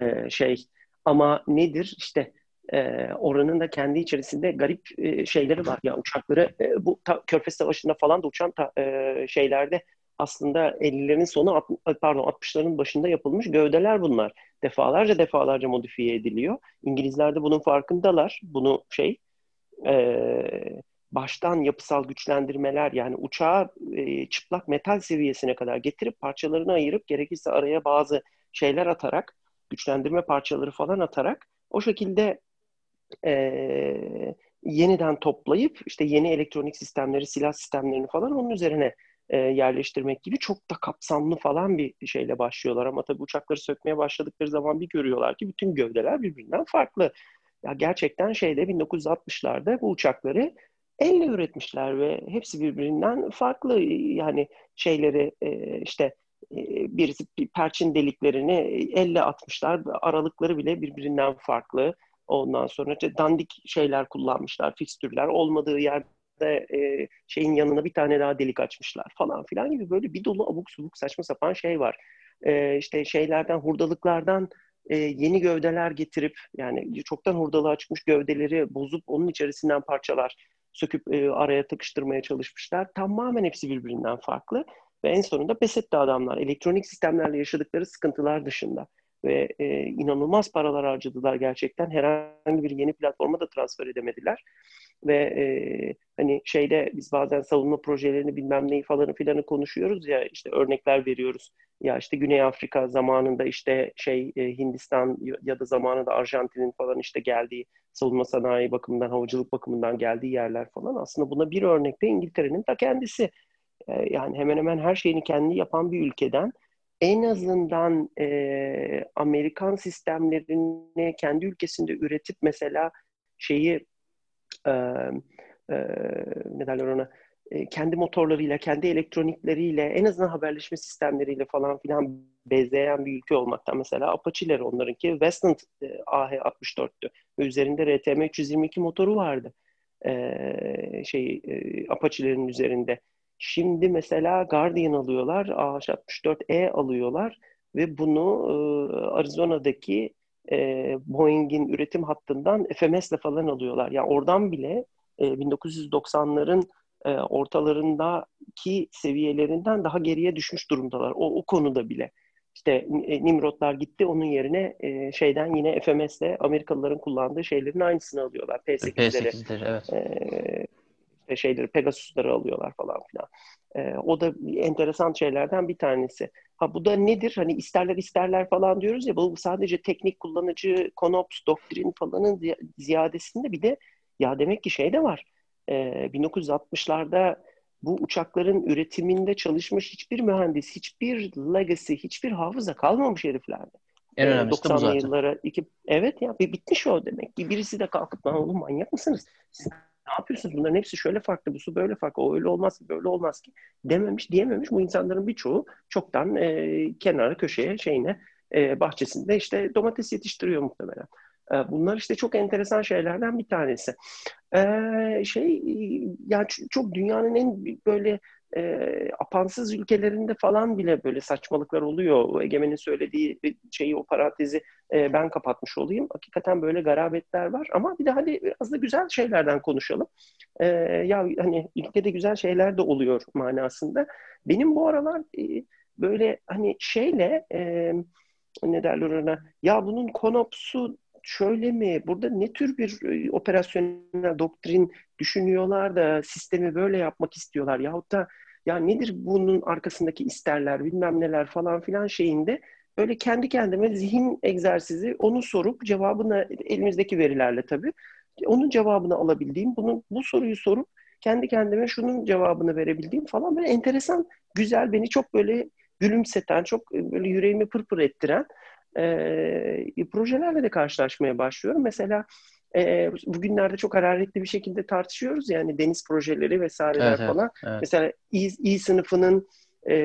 E, şey ama nedir işte e, oranın da kendi içerisinde garip e, şeyleri var. Ya uçakları e, bu ta, Körfez Savaşı'nda falan da uçan ta, e, şeylerde aslında 50'lerin sonu pardon 60'ların başında yapılmış gövdeler bunlar. Defalarca defalarca modifiye ediliyor. İngilizler de bunun farkındalar. Bunu şey e, baştan yapısal güçlendirmeler yani uçağı e, çıplak metal seviyesine kadar getirip parçalarını ayırıp gerekirse araya bazı şeyler atarak güçlendirme parçaları falan atarak o şekilde e, yeniden toplayıp işte yeni elektronik sistemleri, silah sistemlerini falan onun üzerine e, yerleştirmek gibi çok da kapsamlı falan bir şeyle başlıyorlar. Ama tabii uçakları sökmeye başladıkları zaman bir görüyorlar ki bütün gövdeler birbirinden farklı. Ya gerçekten şeyde 1960'larda bu uçakları elle üretmişler ve hepsi birbirinden farklı. Yani şeyleri e, işte e, birisi perçin deliklerini elle atmışlar. Aralıkları bile birbirinden farklı. Ondan sonra işte dandik şeyler kullanmışlar, fikstürler. Olmadığı yerde de e, şeyin yanına bir tane daha delik açmışlar falan filan gibi böyle bir dolu abuk subuk saçma sapan şey var. E, işte şeylerden hurdalıklardan e, yeni gövdeler getirip yani çoktan hurdalığa çıkmış gövdeleri bozup onun içerisinden parçalar söküp e, araya takıştırmaya çalışmışlar. Tamamen hepsi birbirinden farklı ve en sonunda pes etti adamlar. Elektronik sistemlerle yaşadıkları sıkıntılar dışında ve e, inanılmaz paralar harcadılar gerçekten. Herhangi bir yeni platforma da transfer edemediler ve e, hani şeyde biz bazen savunma projelerini bilmem neyi falan filanı konuşuyoruz ya işte örnekler veriyoruz. Ya işte Güney Afrika zamanında işte şey e, Hindistan ya da zamanında Arjantin'in falan işte geldiği savunma sanayi bakımından, havacılık bakımından geldiği yerler falan aslında buna bir örnekte İngiltere'nin ta kendisi. E, yani hemen hemen her şeyini kendi yapan bir ülkeden en azından e, Amerikan sistemlerini kendi ülkesinde üretip mesela şeyi e, e, ne derler ona e, kendi motorlarıyla, kendi elektronikleriyle, en azından haberleşme sistemleriyle falan filan bezleyen bir ülke olmaktan mesela Apache'leri onlarınki Westland e, AH-64'tü ve üzerinde RTM 322 motoru vardı. E, şey e, Apache'lerin üzerinde. Şimdi mesela Guardian alıyorlar, AH-64E alıyorlar ve bunu e, Arizona'daki e, Boeing'in üretim hattından FMS'le falan alıyorlar. Yani oradan bile e, 1990'ların e, ortalarındaki seviyelerinden daha geriye düşmüş durumdalar. O, o konuda bile. İşte e, Nimrodlar gitti onun yerine e, şeyden yine FMS'le Amerikalıların kullandığı şeylerin aynısını alıyorlar. P8'leri. P8'leri evet. E, şeyleri Pegasus'ları alıyorlar falan filan. E, o da enteresan şeylerden bir tanesi. Ha bu da nedir? Hani isterler isterler falan diyoruz ya bu sadece teknik kullanıcı, konops, doktrin falanın ziyadesinde bir de ya demek ki şey de var. E, 1960'larda bu uçakların üretiminde çalışmış hiçbir mühendis, hiçbir legacy, hiçbir hafıza kalmamış heriflerde. En önemlisi 90'lı zaten. yıllara iki evet ya bir bitmiş o demek ki birisi de kalkıp lan oğlum manyak mısınız? Siz ne yapıyorsunuz? Bunların hepsi şöyle farklı, bu su böyle farklı, o öyle olmaz ki, böyle olmaz ki dememiş, diyememiş. Bu insanların birçoğu çoktan e, kenara, köşeye, şeyine, e, bahçesinde işte domates yetiştiriyor muhtemelen. E, bunlar işte çok enteresan şeylerden bir tanesi. E, şey, yani çok dünyanın en böyle e, apansız ülkelerinde falan bile böyle saçmalıklar oluyor. O Egemen'in söylediği şeyi, o parantezi e, ben kapatmış olayım. Hakikaten böyle garabetler var ama bir de hadi biraz da güzel şeylerden konuşalım. E, ya hani ülkede güzel şeyler de oluyor manasında. Benim bu aralar e, böyle hani şeyle e, ne derler ona ya bunun konopsu şöyle mi? Burada ne tür bir operasyonel doktrin düşünüyorlar da sistemi böyle yapmak istiyorlar? Yahut da ya nedir bunun arkasındaki isterler bilmem neler falan filan şeyinde böyle kendi kendime zihin egzersizi onu sorup cevabını elimizdeki verilerle tabii onun cevabını alabildiğim bunu bu soruyu sorup kendi kendime şunun cevabını verebildiğim falan böyle enteresan güzel beni çok böyle gülümseten çok böyle yüreğimi pırpır ettiren e, projelerle de karşılaşmaya başlıyorum. Mesela e, bugünlerde çok hararetli bir şekilde tartışıyoruz yani deniz projeleri vesaireler evet, falan. Evet. Mesela İ, İ sınıfının e,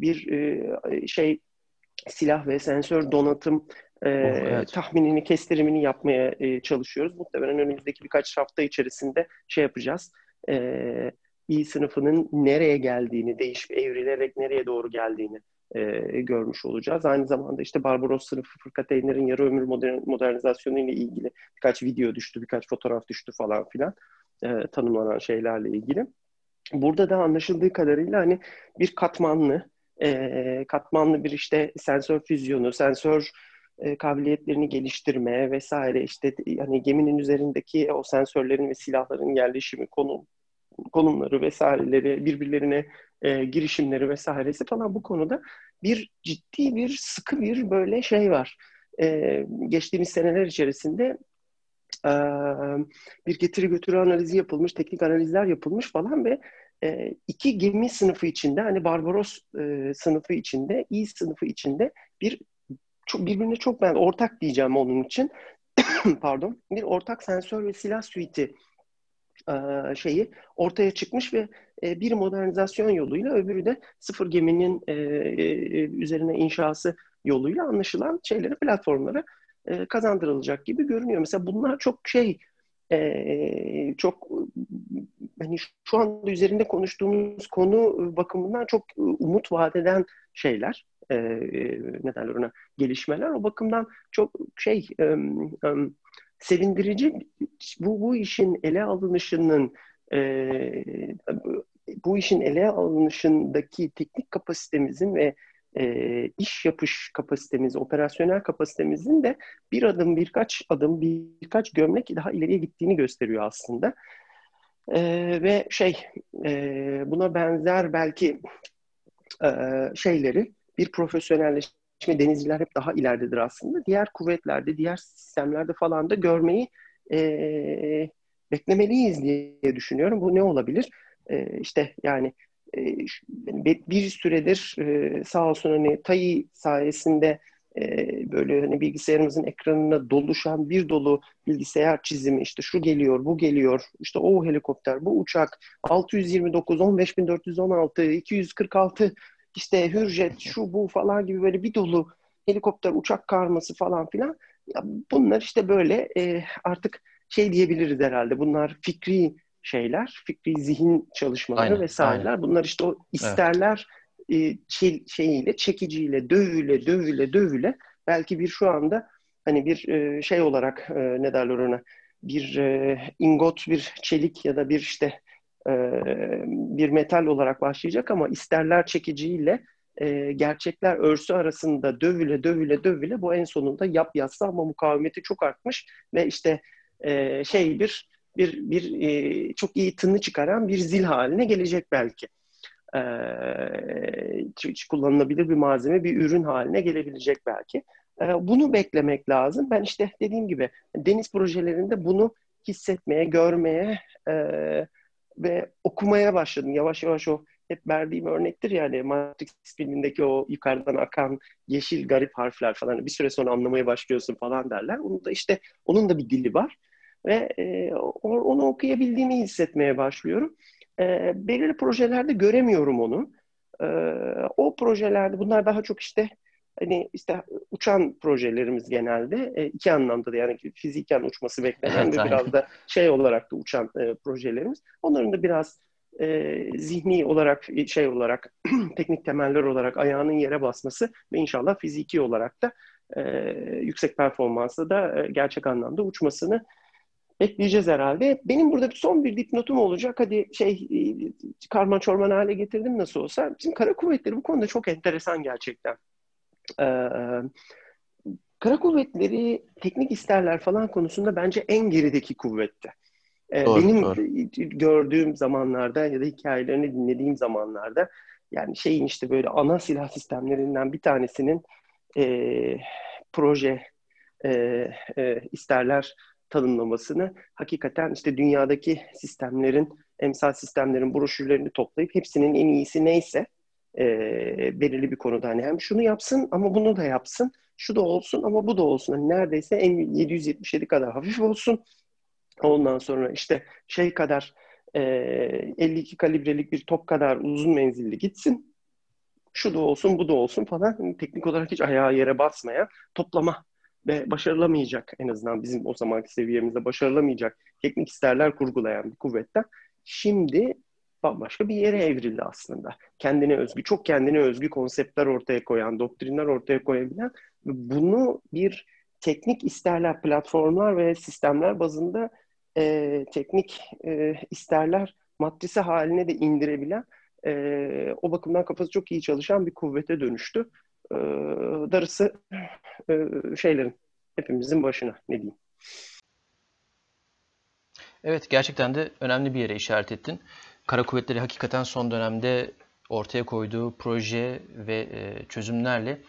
bir e, şey silah ve sensör donatım e, oh, evet. tahminini, kestirimini yapmaya e, çalışıyoruz. Muhtemelen önümüzdeki birkaç hafta içerisinde şey yapacağız. E, İ sınıfının nereye geldiğini, değişip evrilerek nereye doğru geldiğini e, görmüş olacağız. Aynı zamanda işte Barbaros sınıfı fırkateynlerin yarı ömür modern, modernizasyonu ile ilgili birkaç video düştü, birkaç fotoğraf düştü falan filan e, tanımlanan şeylerle ilgili. Burada da anlaşıldığı kadarıyla hani bir katmanlı, e, katmanlı bir işte sensör füzyonu, sensör e, kabiliyetlerini geliştirme vesaire işte hani geminin üzerindeki o sensörlerin ve silahların yerleşimi, konum konumları vesaireleri, birbirlerine e, girişimleri vesairesi falan. Bu konuda bir ciddi bir sıkı bir böyle şey var. E, geçtiğimiz seneler içerisinde e, bir getiri götürü analizi yapılmış, teknik analizler yapılmış falan ve e, iki gemi sınıfı içinde hani Barbaros e, sınıfı içinde, İ sınıfı içinde bir çok, birbirine çok ben ortak diyeceğim onun için. Pardon. Bir ortak sensör ve silah suite'i e, şeyi ortaya çıkmış ve e, bir modernizasyon yoluyla öbürü de sıfır geminin e, üzerine inşası yoluyla anlaşılan şeyleri, platformlara kazandırılacak gibi görünüyor. Mesela bunlar çok şey çok hani şu anda üzerinde konuştuğumuz konu bakımından çok umut vadeden şeyler. ne derler ona gelişmeler. O bakımdan çok şey sevindirici bu, bu işin ele alınışının e, bu işin ele alınışındaki teknik kapasitemizin ve e, iş yapış kapasitemiz, operasyonel kapasitemizin de bir adım, birkaç adım, birkaç gömlek daha ileriye gittiğini gösteriyor aslında. E, ve şey, e, buna benzer belki e, şeyleri bir profesyonelleştirme Şimdi denizciler hep daha ileridedir aslında. Diğer kuvvetlerde, diğer sistemlerde falan da görmeyi e, beklemeliyiz diye düşünüyorum. Bu ne olabilir? E, işte yani e, bir süredir e, sağ olsun hani TAI sayesinde e, böyle hani bilgisayarımızın ekranına doluşan bir dolu bilgisayar çizimi işte şu geliyor, bu geliyor, işte o helikopter, bu uçak, 629, 15416, 246 işte Hürjet, şu bu falan gibi böyle bir dolu helikopter, uçak karması falan filan. Ya bunlar işte böyle e, artık şey diyebiliriz herhalde. Bunlar fikri şeyler, fikri zihin çalışmaları aynen, vesaireler. Aynen. Bunlar işte o isterler evet. e, şey, şeyiyle, çekiciyle, dövüyle, dövüyle, dövüyle belki bir şu anda hani bir e, şey olarak e, ne derler ona bir e, ingot, bir çelik ya da bir işte bir metal olarak başlayacak ama isterler çekiciyle e, gerçekler örsü arasında dövüle dövüle dövüle bu en sonunda yap yatsa ama mukavemeti çok artmış ve işte e, şey bir bir bir e, çok iyi tını çıkaran bir zil haline gelecek belki. E, hiç kullanılabilir bir malzeme, bir ürün haline gelebilecek belki. E, bunu beklemek lazım. Ben işte dediğim gibi deniz projelerinde bunu hissetmeye, görmeye, e, ve okumaya başladım. Yavaş yavaş o hep verdiğim örnektir yani Matrix filmindeki o yukarıdan akan yeşil garip harfler falan bir süre sonra anlamaya başlıyorsun falan derler. Onun da işte onun da bir dili var ve e, onu okuyabildiğimi hissetmeye başlıyorum. E, belirli projelerde göremiyorum onu. E, o projelerde bunlar daha çok işte hani işte uçan projelerimiz genelde e, iki anlamda da yani fiziken uçması beklenen evet, ve biraz da şey olarak da uçan e, projelerimiz. Onların da biraz e, zihni olarak şey olarak teknik temeller olarak ayağının yere basması ve inşallah fiziki olarak da e, yüksek performansla da e, gerçek anlamda uçmasını bekleyeceğiz herhalde. Benim burada son bir dipnotum olacak. Hadi şey e, karman çorman hale getirdim nasıl olsa. Bizim kara kuvvetleri bu konuda çok enteresan gerçekten. Ee, kara kuvvetleri teknik isterler falan konusunda bence en gerideki kuvvette. Ee, Doğru, benim doğru. gördüğüm zamanlarda ya da hikayelerini dinlediğim zamanlarda yani şeyin işte böyle ana silah sistemlerinden bir tanesinin e, proje e, e, isterler tanımlamasını hakikaten işte dünyadaki sistemlerin, emsal sistemlerin broşürlerini toplayıp hepsinin en iyisi neyse e, belirli bir konuda hani hem şunu yapsın ama bunu da yapsın, şu da olsun ama bu da olsun. Hani neredeyse en 777 kadar hafif olsun. Ondan sonra işte şey kadar e, 52 kalibrelik bir top kadar uzun menzilli gitsin. Şu da olsun, bu da olsun falan. Hani teknik olarak hiç ayağı yere basmayan toplama ve başarılamayacak en azından bizim o zamanki seviyemizde başarılamayacak teknik isterler kurgulayan bir kuvvetten şimdi bambaşka bir yere evrildi aslında. Kendine özgü, çok kendine özgü konseptler ortaya koyan, doktrinler ortaya koyabilen bunu bir teknik isterler, platformlar ve sistemler bazında e, teknik e, isterler matrisi haline de indirebilen e, o bakımdan kafası çok iyi çalışan bir kuvvete dönüştü. E, darısı e, şeylerin hepimizin başına ne diyeyim. Evet gerçekten de önemli bir yere işaret ettin. Kara Kuvvetleri hakikaten son dönemde ortaya koyduğu proje ve e, çözümlerle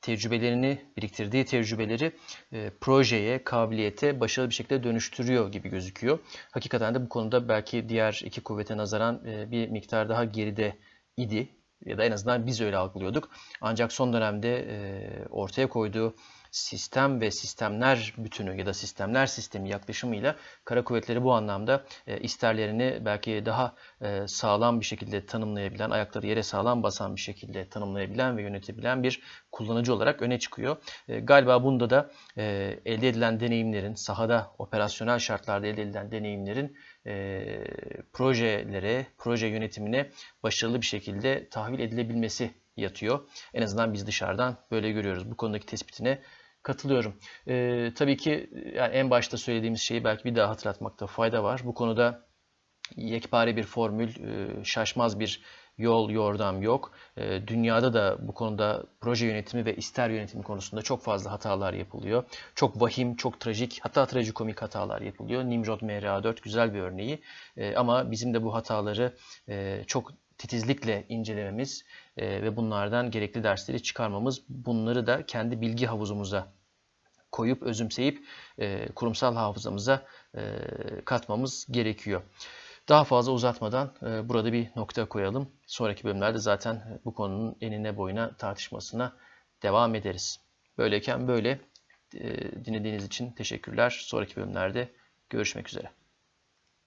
tecrübelerini, biriktirdiği tecrübeleri e, projeye, kabiliyete başarılı bir şekilde dönüştürüyor gibi gözüküyor. Hakikaten de bu konuda belki diğer iki kuvvete nazaran e, bir miktar daha geride idi ya da en azından biz öyle algılıyorduk. Ancak son dönemde ortaya koyduğu sistem ve sistemler bütünü ya da sistemler sistemi yaklaşımıyla kara kuvvetleri bu anlamda e, isterlerini belki daha e, sağlam bir şekilde tanımlayabilen, ayakları yere sağlam basan bir şekilde tanımlayabilen ve yönetebilen bir kullanıcı olarak öne çıkıyor. E, galiba bunda da elde edilen deneyimlerin, sahada operasyonel şartlarda elde edilen deneyimlerin projelere, proje yönetimine başarılı bir şekilde tahvil edilebilmesi yatıyor. En azından biz dışarıdan böyle görüyoruz. Bu konudaki tespitine katılıyorum. Ee, tabii ki yani en başta söylediğimiz şeyi belki bir daha hatırlatmakta fayda var. Bu konuda yekpare bir formül, e, şaşmaz bir yol, yordam yok. E, dünyada da bu konuda proje yönetimi ve ister yönetimi konusunda çok fazla hatalar yapılıyor. Çok vahim, çok trajik, hatta trajikomik hatalar yapılıyor. Nimrod MRA4 güzel bir örneği. E, ama bizim de bu hataları çok titizlikle incelememiz e, ve bunlardan gerekli dersleri çıkarmamız, bunları da kendi bilgi havuzumuza koyup özümseyip e, kurumsal hafızamıza e, katmamız gerekiyor. Daha fazla uzatmadan e, burada bir nokta koyalım. Sonraki bölümlerde zaten bu konunun enine boyuna tartışmasına devam ederiz. Böyleyken böyle e, dinlediğiniz için teşekkürler. Sonraki bölümlerde görüşmek üzere.